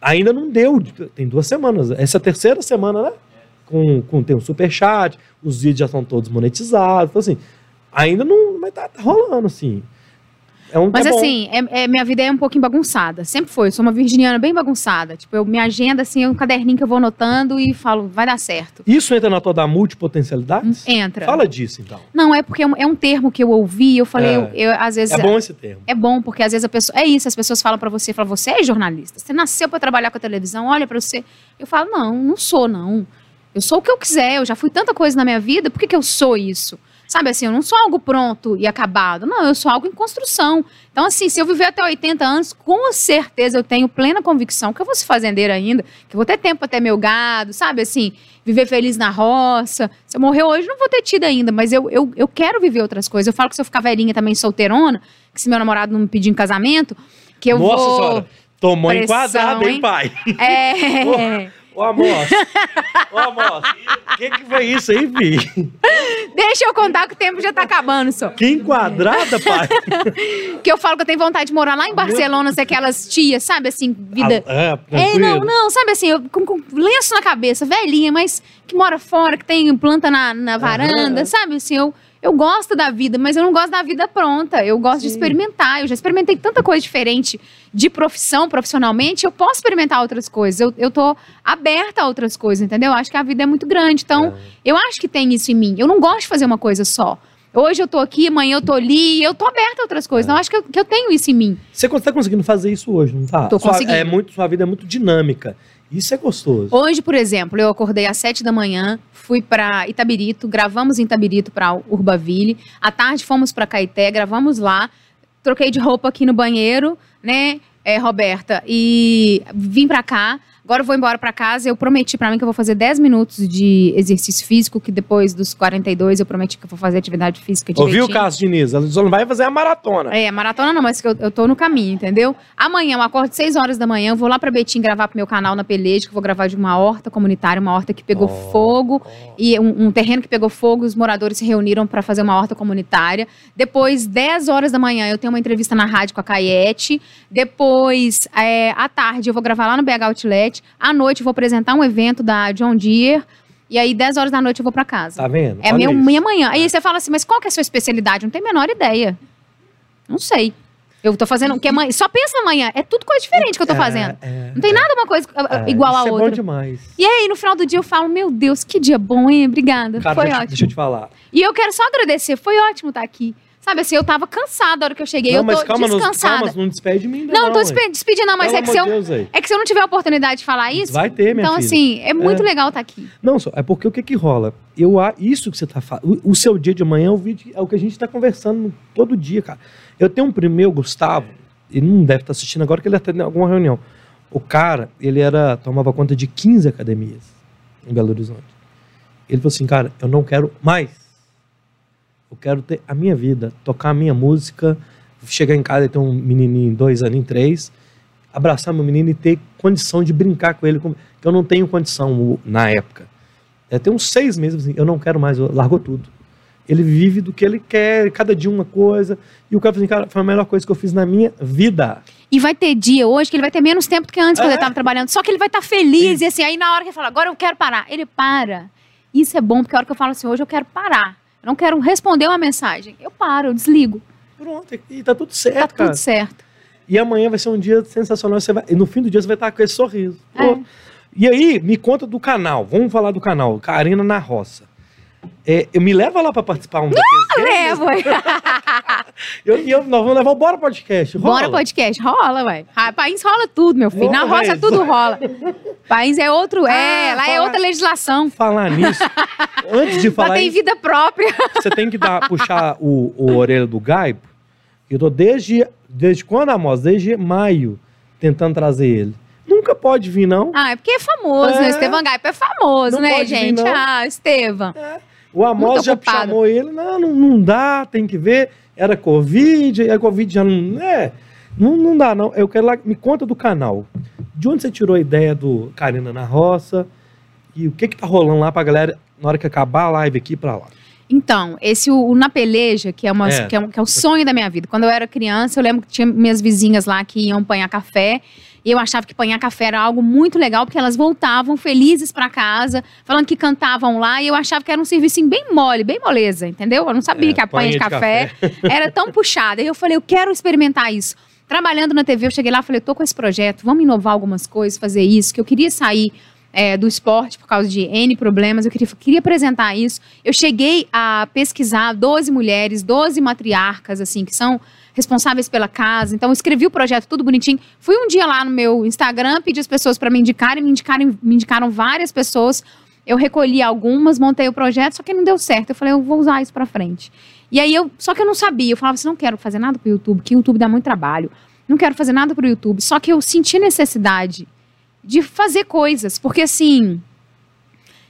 ainda não deu. Tem duas semanas. Essa é a terceira semana, né? Com, com, tem um superchat, os vídeos já estão todos monetizados. Então, assim, ainda não. Mas tá, tá rolando, assim. É um Mas é assim, é- é- minha vida é um pouquinho bagunçada. Sempre foi. Eu sou uma virginiana bem bagunçada. Tipo, eu, minha agenda, assim, é um caderninho que eu vou anotando e falo, vai dar certo. Isso entra na tua da multipotencialidade? Entra. Fala disso, então. Não, é porque é um, é um termo que eu ouvi, eu falei, É. eu, eu, às vezes. É bom esse termo. É bom, porque às vezes a pessoa. É isso, as pessoas falam pra você, falam, você é jornalista, você nasceu pra trabalhar com a televisão, olha pra você. Eu falo, não, não sou, não. Eu sou o que eu quiser, eu já fui tanta coisa na minha vida, por que, que eu sou isso? Sabe assim, eu não sou algo pronto e acabado, não, eu sou algo em construção. Então, assim, se eu viver até 80 anos, com certeza eu tenho plena convicção que eu vou ser fazendeira ainda, que eu vou ter tempo ter meu gado, sabe assim, viver feliz na roça. Se eu morrer hoje, não vou ter tido ainda, mas eu, eu, eu quero viver outras coisas. Eu falo que se eu ficar velhinha também solteirona, que se meu namorado não me pedir em casamento, que eu Nossa vou. senhora. Tomou Pressão, enquadrado, hein? pai? É. Ô, Amos. Ô, Amos. O que, que foi isso aí, Vi? Deixa eu contar que o tempo já tá acabando, só. Que enquadrada, pai? Que eu falo que eu tenho vontade de morar lá em Barcelona, ser aquelas tias, sabe assim, vida. Ah, é, É, tranquilo. não, não, sabe assim, eu, com, com lenço na cabeça, velhinha, mas que mora fora, que tem planta na, na varanda, Aham. sabe assim, eu, eu gosto da vida, mas eu não gosto da vida pronta, eu gosto de Sim. experimentar, eu já experimentei tanta coisa diferente de profissão, profissionalmente, eu posso experimentar outras coisas, eu, eu tô aberta a outras coisas, entendeu? Eu acho que a vida é muito grande, então É. eu acho que tem isso em mim, eu não gosto de fazer uma coisa só. Hoje eu tô aqui, amanhã eu tô ali, eu tô aberta a outras coisas. Então, eu acho que eu, que eu tenho isso em mim. Você está conseguindo fazer isso hoje, não tá? Tô Sua- conseguindo. É muito, sua vida é muito dinâmica. Isso é gostoso. Hoje, por exemplo, eu acordei às sete da manhã, fui pra Itabirito, gravamos em Itabirito pra Urbaville. À tarde fomos pra Caeté, gravamos lá. Troquei de roupa aqui no banheiro, né, é, Roberta? E vim pra cá. Agora eu vou embora pra casa. Eu prometi pra mim que eu vou fazer 10 minutos de exercício físico, que depois dos 42 eu prometi que eu vou fazer atividade física direitinho. Ouviu, Cássio Diniz? Ela só não vai fazer a maratona. É, maratona não, mas que eu, eu tô no caminho, entendeu? Amanhã eu acordo 6 horas da manhã, eu vou lá pra Betim gravar pro meu canal na Peleja, que eu vou gravar de uma horta comunitária, uma horta que pegou Oh, fogo, oh. e um, um terreno que pegou fogo, os moradores se reuniram pra fazer uma horta comunitária. Depois, 10 horas da manhã, eu tenho uma entrevista na rádio com a Caiete. Depois, é, à tarde, eu vou gravar lá no BH Outlet. À noite, eu vou apresentar um evento da John Deere. E aí, 10 horas da noite, eu vou pra casa. Tá vendo? É meu, minha manhã. Aí você fala assim, mas qual que é a sua especialidade? Não tenho a menor ideia. Não sei. Eu tô fazendo o que amanhã. Só pensa amanhã. É tudo coisa diferente que eu tô É, fazendo. é, Não tem nada uma coisa uh, é, igual a isso É bom outra. demais. E aí, no final do dia, eu falo, meu Deus, que dia bom, hein? Obrigada. Cara, Foi deixa, ótimo. deixa eu te falar. E eu quero só agradecer. Foi ótimo estar aqui. Sabe assim, eu tava cansada na hora que eu cheguei. não, eu tô calma, não, descansada. calma, não despede de mim, ainda não, não tô despe- despedindo, não, mas é que, se eu, Deus, é que se eu não tiver a oportunidade de falar isso. Vai ter, minha então, filha. assim, é muito É. legal estar aqui. Não, só, é porque o que que rola? Eu, a- isso que você tá falando, o, seu dia de manhã é o, vídeo, é o que a gente tá conversando todo dia, cara. Eu tenho um primo meu, Gustavo, ele não deve estar assistindo agora, que ele está em alguma reunião. O cara, ele era tomava conta de 15 academias em Belo Horizonte. Ele falou assim, cara, eu não quero mais. Eu quero ter a minha vida, tocar a minha música, chegar em casa e ter um menininho, dois anos, três, abraçar meu menino e ter condição de brincar com ele, que eu não tenho condição na época. É, tem uns seis meses, assim, eu não quero mais, eu largou tudo. Ele vive do que ele quer, cada dia uma coisa. E o cara falou assim, cara, foi a melhor coisa que eu fiz na minha vida. E vai ter dia hoje que ele vai ter menos tempo do que antes, quando ele estava trabalhando. Só que ele vai estar tá feliz. Sim. E assim, aí na hora que ele fala, agora eu quero parar, ele para. Isso é bom, porque a hora que eu falo assim, hoje eu quero parar. Eu não quero responder uma mensagem. Eu paro, eu desligo. Pronto, e tá tudo certo. Tá cara. tudo certo. E amanhã vai ser um dia sensacional. Você vai, e no fim do dia você vai estar com esse sorriso. É. E aí, me conta do canal. Vamos falar do canal. Karina na Roça. É, eu me leva lá para participar um Não, levo. eu, eu, nós vamos levar o Bora Podcast. Rola. Bora Podcast, rola, ué. País rola tudo, meu filho. Na roça tudo rola. País é outro, é, ah, lá é é outra legislação. Falar nisso, antes de falar Lá tem isso, vida própria. Você tem que dar, puxar o, o orelha do Gaibo. Eu tô desde, desde quando, Amos? Desde maio, tentando trazer ele. Nunca pode vir, não. Ah, é porque é famoso, é. né? Estevam Gaipo é famoso, não né, gente? Vir, ah, Estevam. É. O Amos já chamou ele, não, não, não dá, tem que ver. Era Covid, a Covid já não. É, não, não dá, não. Eu quero lá. Me conta do canal. De onde você tirou a ideia do Karina na Roça? E o que que tá rolando lá pra galera na hora que acabar a live aqui pra lá? Então, esse o, o Na Peleja, que é, uma, é. Que, é um, que é o sonho da minha vida. Quando eu era criança, eu lembro que tinha minhas vizinhas lá que iam apanhar café. E eu achava que apanhar café era algo muito legal, porque elas voltavam felizes para casa, falando que cantavam lá. E eu achava que era um serviço assim, bem mole, bem moleza, entendeu? Eu não sabia é, que a apanha de, de café, café. era tão puxada. E eu falei, eu quero experimentar isso. Trabalhando na TV, eu cheguei lá e falei, tô com esse projeto, vamos inovar algumas coisas, fazer isso, que eu queria sair é, do esporte por causa de N problemas. Eu queria, queria apresentar isso. Eu cheguei a pesquisar 12 mulheres, 12 matriarcas, assim, que são responsáveis pela casa. Então, escrevi o projeto tudo bonitinho. Fui um dia lá no meu Instagram, pedi as pessoas para me indicarem, me indicaram, me indicaram várias pessoas. Eu recolhi algumas, montei o projeto, só que não deu certo. Eu falei, eu vou usar isso para frente. E aí eu, só que eu não sabia. Eu falava assim, não quero fazer nada pro YouTube, que o YouTube dá muito trabalho. Não quero fazer nada pro YouTube. Só que eu senti necessidade de fazer coisas. Porque assim,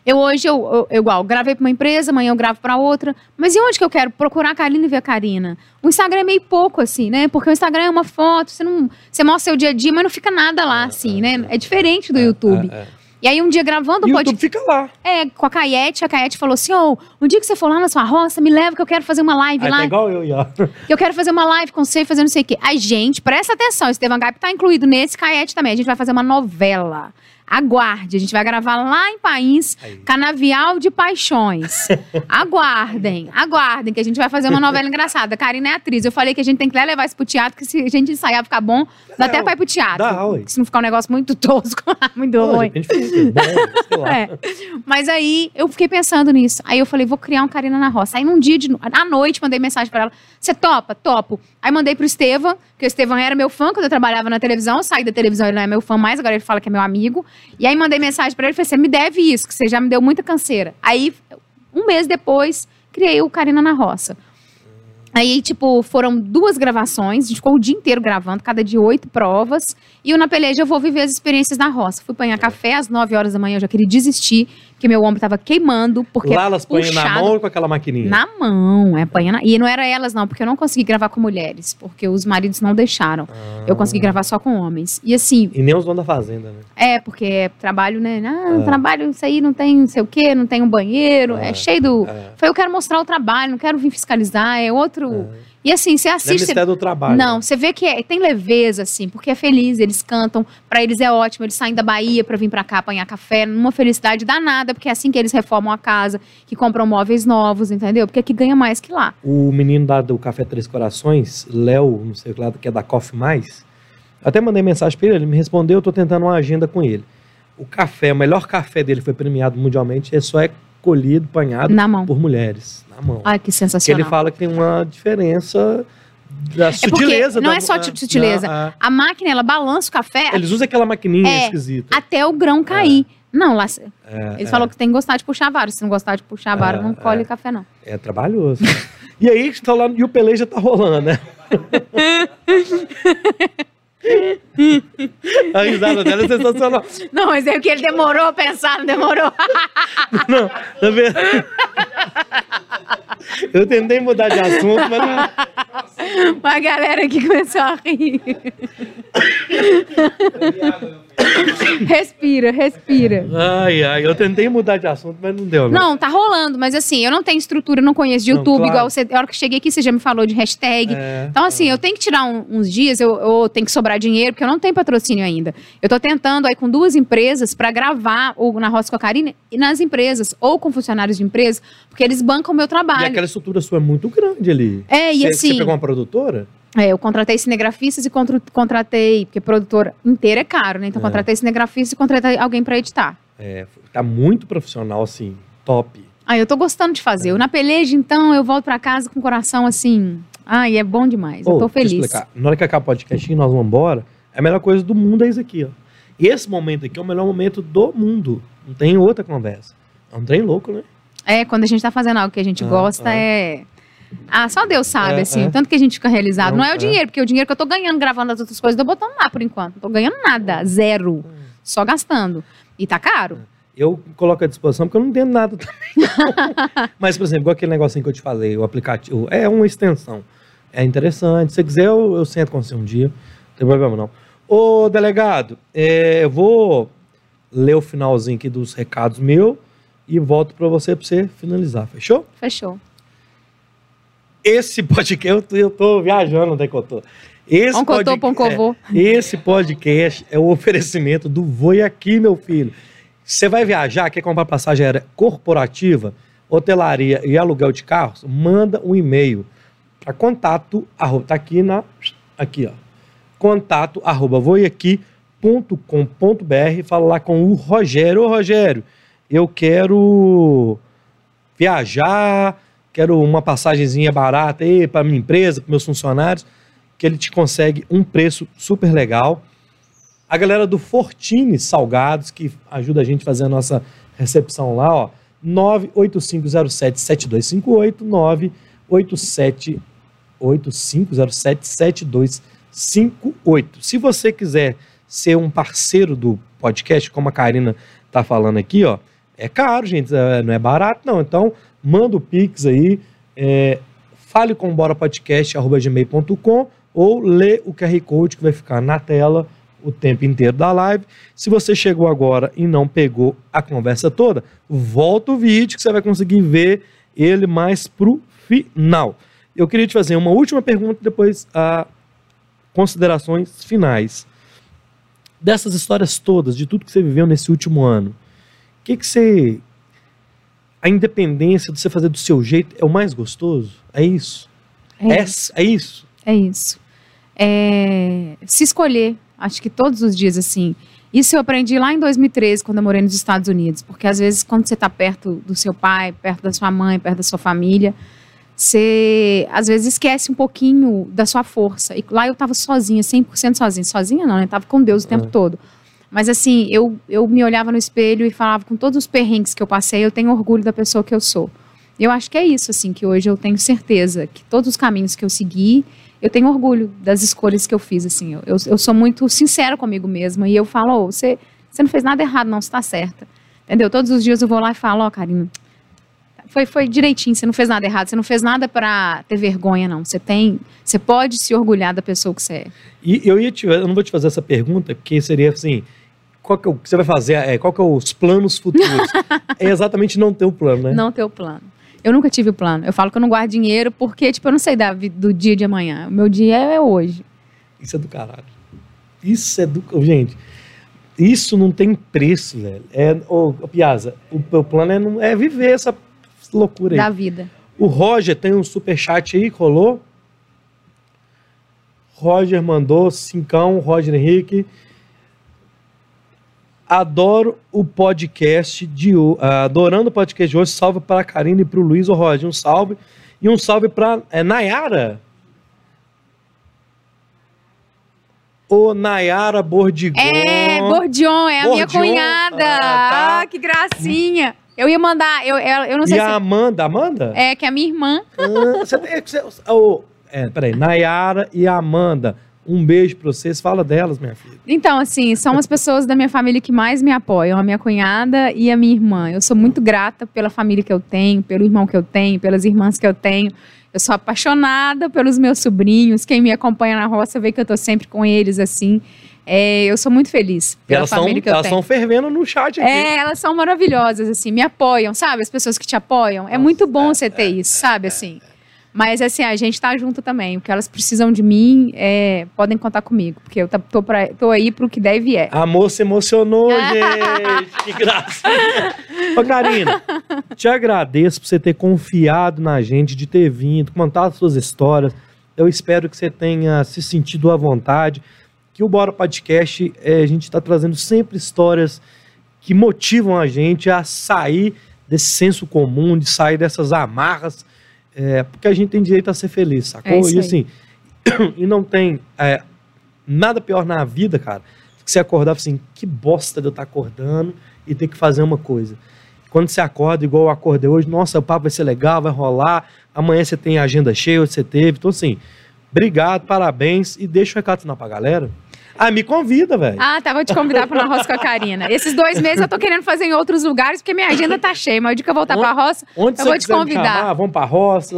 eu hoje, eu, eu, eu igual, gravei para uma empresa, amanhã eu gravo para outra. Mas e onde que eu quero procurar a Karina e ver a Karina? O Instagram é meio pouco, assim, né? Porque o Instagram é uma foto, você não. Você mostra seu dia a dia, mas não fica nada lá, é, assim, é, né? É diferente do é, YouTube. É, é. E aí um dia gravando o podcast. fica lá. É, com a Caiete, a Caiete falou assim: ô, oh, um dia que você for lá na sua roça, me leva que eu quero fazer uma live aí lá. Tá igual eu, já. Eu quero fazer uma live com você, fazer não sei o quê. A gente, presta atenção, Estevam Gap tá incluído nesse, Caiete também. A gente vai fazer uma novela. Aguarde, a gente vai gravar lá em País, Aí. Canavial de Paixões. aguardem, aguardem, que a gente vai fazer uma novela engraçada. Karina é atriz. Eu falei que a gente tem que levar isso pro teatro, que se a gente ensaiar ficar bom, dá até pra ir pro teatro. Dá, ué. Se não ficar um negócio muito tosco, muito Pô, ruim. Bom, é. Mas aí eu fiquei pensando nisso. Aí eu falei, vou criar um Karina na Roça. Aí num dia, de, à noite, mandei mensagem pra ela. Você topa? Topo. Aí mandei pro Estevam, que o Estevam era meu fã quando eu trabalhava na televisão. Eu saí da televisão, ele não é meu fã mais, agora ele fala que é meu amigo. E aí mandei mensagem para ele e falei: você me deve isso, que você já me deu muita canseira. Aí, um mês depois, criei o Karina na Roça. Aí, tipo, foram duas gravações, a gente ficou o dia inteiro gravando, cada dia oito provas. E o Na Peleja eu vou viver as experiências na roça. Fui apanhar café às nove horas da manhã, eu já queria desistir, porque meu ombro tava queimando. Porque Lá elas põem na mão ou com aquela maquininha? Na mão, é apanhando. E não era elas, não, porque eu não consegui gravar com mulheres, porque os maridos não deixaram. Ah. Eu consegui gravar só com homens. E assim. E nem os donos da fazenda, né? É, porque é trabalho, né? Ah, é. trabalho, isso aí não tem não sei o quê, não tem um banheiro, é, é cheio do. É. Foi, eu quero mostrar o trabalho, não quero vir fiscalizar, é outro. É. E assim, você assiste. Não é do trabalho. Não, você vê que é, tem leveza, assim, porque é feliz, eles cantam, para eles é ótimo, eles saem da Bahia para vir para cá apanhar café, numa felicidade danada, porque é assim que eles reformam a casa, que compram móveis novos, entendeu? Porque aqui ganha mais que lá. O menino da, do Café Três Corações, Léo, não sei o que lá, que é da Coffee Mais, até mandei mensagem para ele, ele me respondeu, eu tô tentando uma agenda com ele. O café, o melhor café dele foi premiado mundialmente, é só é colhido, apanhado por mulheres. Na mão. Ai, que sensacional. ele fala que tem uma diferença da É porque sutileza. não da- é só ah, sutileza. ah, A máquina, ela balança o café ah. Eles usam aquela maquininha É, esquisita. até o grão cair. Não, lá, É, eles é, falaram que tem que gostar de puxar vara. Se não gostar de puxar vara, É, não colhe é. café, não. é trabalhoso. e aí, tá lá, e o peleja tá rolando, né? a risada dela é sensacional. Não, mas é que ele demorou a pensar, não demorou. Não, tá vendo? Eu tentei mudar de assunto, mas não. a galera aqui começou a rir. respira, respira. Ai, ai, eu tentei mudar de assunto, mas não deu, não. Não, tá rolando, mas assim, eu não tenho estrutura, não conheço de Não, YouTube, claro. igual você. A hora que cheguei aqui, você já me falou de hashtag. É, Então, assim, eu tenho que tirar um- uns dias, eu, eu tenho que sobrar dinheiro, porque eu não tenho patrocínio ainda. Eu tô tentando aí com duas empresas pra gravar ou na Roça com a Karine e nas empresas, ou com funcionários de empresas, porque eles bancam o meu E trabalho. aquela estrutura sua é muito grande ali. É, e você, assim. Você pegou uma produtora? É, eu contratei cinegrafistas e contratei, porque produtora inteira é caro, né? Então, É. contratei cinegrafistas e contratei alguém pra editar. É, tá muito profissional, assim, top. Ah, eu tô gostando de fazer. Eu na peleja, então, eu volto pra casa com o coração assim. Ai, é bom demais. eu Ô, tô deixa feliz. explicar. Na hora que acabar o podcast e nós vamos embora, a melhor coisa do mundo é isso aqui, ó. Esse momento aqui é o melhor momento do mundo. Não tem outra conversa. É um trem louco, né? É, quando a gente tá fazendo algo que a gente Ah, gosta, ah. é. Ah, só Deus sabe, É, assim, é. tanto que a gente fica realizado. Não, Não, é o é. dinheiro, porque o dinheiro que eu tô ganhando gravando as outras coisas, eu tô botando lá por enquanto. Não tô ganhando nada, zero. Só gastando. E tá caro. Eu coloco à disposição porque eu não entendo nada também. Mas, por exemplo, igual aquele negocinho que eu te falei, o aplicativo, é uma extensão. É interessante. Se você quiser, eu, eu sento com você um dia. Não tem problema, não. Ô, delegado, é, eu vou ler o finalzinho aqui dos recados meu e volto para você para você finalizar. Fechou? Fechou. Esse podcast, eu tô, eu tô viajando onde é que eu tô. Esse Um cotô, pão covô. é, esse podcast é o oferecimento do Voi Aqui, meu filho. Você vai viajar, quer comprar passagem aérea corporativa, hotelaria e aluguel de carros? Manda um e-mail para contato, arroba, tá aqui na, aqui ó, contato, arroba, voiaqui.com.br, fala lá com o Rogério. Ô Rogério, eu quero viajar, quero uma passagenzinha barata aí para minha empresa, para meus funcionários, que ele te consegue um preço super legal. A galera do Fortini Salgados, que ajuda a gente a fazer a nossa recepção lá, ó, 98507-7258, 98507-7258. Se você quiser ser um parceiro do podcast, como a Karina tá falando aqui, ó, é caro, gente, é- não é barato, não. Então, manda o Pix aí, é, fale com borapodcast.gmail.com ou lê o QR Code que vai ficar na tela o tempo inteiro da live. Se você chegou agora e não pegou a conversa toda, volta o vídeo que você vai conseguir ver ele mais pro final. Eu queria te fazer uma última pergunta, depois a considerações finais. Dessas histórias todas, de tudo que você viveu nesse último ano, o que, que você. A independência de você fazer do seu jeito é o mais gostoso? É isso? É, É, é isso? é isso. É, se escolher, acho que todos os dias, assim. Isso eu aprendi lá em 2013, quando eu morei nos Estados Unidos. Porque às vezes, quando você está perto do seu pai, perto da sua mãe, perto da sua família, você às vezes esquece um pouquinho da sua força. E lá eu estava sozinha, 100% sozinha. Sozinha não, né? Tava com Deus o tempo É. todo. Mas assim, eu, eu me olhava no espelho e falava com todos os perrengues que eu passei, eu tenho orgulho da pessoa que eu sou. Eu acho que é isso, assim, que hoje eu tenho certeza que todos os caminhos que eu segui, eu tenho orgulho das escolhas que eu fiz, assim. Eu, eu, eu sou muito sincera comigo mesma e eu falo, ô, você, você não fez nada errado, não, você tá certa. Entendeu? Todos os dias eu vou lá e falo, ó, Karina, foi, foi direitinho, você não fez nada errado, você não fez nada pra ter vergonha, não. Você tem, você pode se orgulhar da pessoa que você é. E eu ia te, eu não vou te fazer essa pergunta, porque seria assim, qual que é o que você vai fazer, é, qual que é os planos futuros? é exatamente não ter o plano, né? Não ter o plano. Eu nunca tive o plano. Eu falo que eu não guardo dinheiro porque, tipo, eu não sei da, do dia de amanhã. O meu dia é hoje. Isso é do caralho. Isso é do. Gente, isso não tem preço, velho. É, ô, Piazza, o meu plano é, não- é viver essa loucura aí. Da vida. O Roger tem um superchat aí que rolou. Roger mandou cincão, Roger Henrique. Adoro o podcast de hoje. Adorando o podcast de hoje. Salve para a Karine e para o Luiz. Ô, Roger, um salve. E um salve para é, Nayara. Ô, Nayara Bordigon. É, Bordion, é a minha Bordion. cunhada. Ah, tá. Ah, que gracinha. Eu ia mandar, eu, eu, eu não sei E se. a Amanda, Amanda? É, que é a minha irmã. Ah, você tem, você, oh, é, peraí, Nayara e Amanda. Um beijo pra vocês. Fala delas, minha filha. Então, assim, são as pessoas da minha família que mais me apoiam, a minha cunhada e a minha irmã. Eu sou muito grata pela família que eu tenho, pelo irmão que eu tenho, pelas irmãs que eu tenho. Eu sou apaixonada pelos meus sobrinhos. Quem me acompanha na roça vê que eu tô sempre com eles, assim. É, eu sou muito feliz pela elas estão família que eu elas tenho. tão fervendo no chat aqui. É, elas são maravilhosas, assim, me apoiam, sabe? As pessoas que te apoiam. É muito bom você ter isso, sabe, assim. Mas, assim, a gente tá junto também. O que elas precisam de mim, é, podem contar comigo. Porque eu tá- tô, pra, tô aí pro que deve e é. A moça emocionou, gente. Que gracinha. Ô, Karina, te agradeço por você ter confiado na gente, de ter vindo, contado suas histórias. Eu espero que você tenha se sentido à vontade. Que o Bora Podcast, eh, a gente está trazendo sempre histórias que motivam a gente a sair desse senso comum, de sair dessas amarras, eh, porque a gente tem direito a ser feliz, sacou? É e assim, e não tem eh, nada pior na vida, cara, que você acordar assim, que bosta de eu estar acordando e ter que fazer uma coisa. Quando você acorda, igual eu acordei hoje, nossa, o papo vai ser legal, vai rolar, amanhã você tem a agenda cheia, você teve. Então, assim, obrigado, parabéns e deixa o recado final pra galera. Ah, me convida, velho. Ah, tá, vou te convidar pra na roça com a Karina. Esses dois meses eu tô querendo fazer em outros lugares, porque minha agenda tá cheia. Mas o dia que eu voltar pra roça, Onde eu vou te convidar. chamar, vamos pra roça,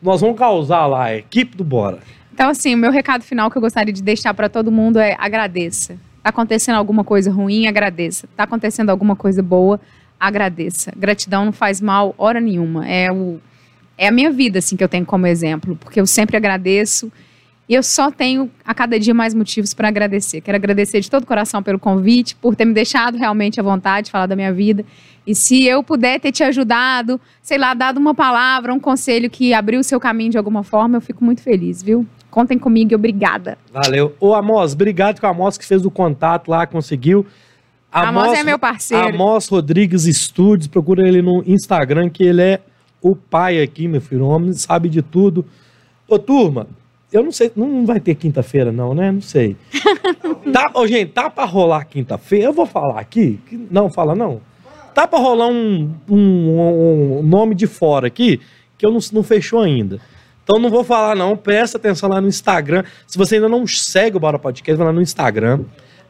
nós vamos causar lá, a equipe do Bora. Então, assim, o meu recado final que eu gostaria de deixar para todo mundo é agradeça. Tá acontecendo alguma coisa ruim, agradeça. Tá acontecendo alguma coisa boa, agradeça. Gratidão não faz mal hora nenhuma. É o é a minha vida assim que eu tenho como exemplo, porque eu sempre agradeço e eu só tenho a cada dia mais motivos para agradecer. Quero agradecer de todo o coração pelo convite, por ter me deixado realmente à vontade de falar da minha vida. E se eu puder ter te ajudado, sei lá, dado uma palavra, um conselho que abriu o seu caminho de alguma forma, eu fico muito feliz, viu? Contem comigo e obrigada. Valeu. Ô, Amos, obrigado com a Amos que fez o contato lá, conseguiu. Amos é meu parceiro. Amos Rodrigues Studios, procura ele no Instagram, que ele é o pai aqui, meu filho. O homem sabe de tudo. Ô, turma, eu não sei, não vai ter quinta-feira, não, né? Não sei. tá, ô, gente, tá pra rolar quinta-feira? Eu vou falar aqui? Não, fala não. Tá pra rolar um, um- um nome de fora aqui, que eu não, não fechou ainda. Então não vou falar não, presta atenção lá no Instagram. Se você ainda não segue o Bora Podcast, vai lá no Instagram,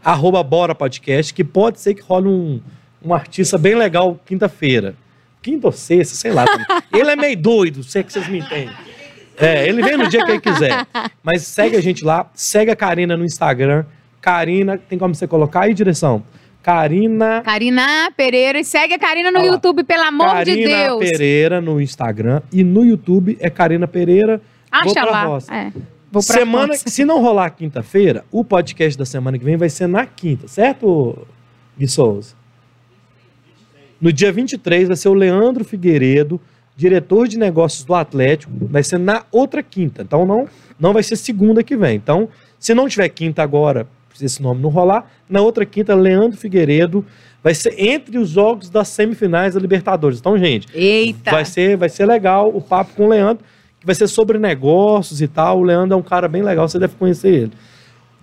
arroba Bora Podcast, que pode ser que role um, um artista bem legal quinta-feira. Quinta ou sexta, sei lá. Ele é meio doido, sei que vocês me entendem. É, ele vem no dia que ele quiser. Mas segue a gente lá, segue a Karina no Instagram. Karina, tem como você colocar aí, direção? Karina... Karina Pereira. E segue a Karina no Olha. YouTube, pelo amor Karina de Deus. Pereira no Instagram e no YouTube é Karina Pereira. Vou Acha pra lá. roça. É, vou pra semana, roça. se não rolar quinta-feira, o podcast da semana que vem vai ser na quinta, certo, Gui Souza? No dia 23 vai ser o Leandro Figueiredo, diretor de negócios do Atlético, vai ser na outra quinta. Então não, não vai ser segunda que vem. Então, se não tiver quinta agora, se esse nome não rolar, na outra quinta, Leandro Figueiredo vai ser entre os jogos das semifinais da Libertadores. Então, gente, Eita. Vai ser, vai ser legal o papo com o Leandro, que vai ser sobre negócios e tal. O Leandro é um cara bem legal, você deve conhecer ele.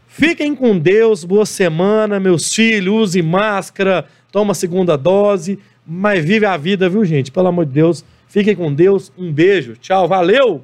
Fiquem com Deus, boa semana, meus filhos, use máscara, toma segunda dose, mas vive a vida, viu, gente? Pelo amor de Deus, fiquem com Deus, um beijo, tchau, valeu!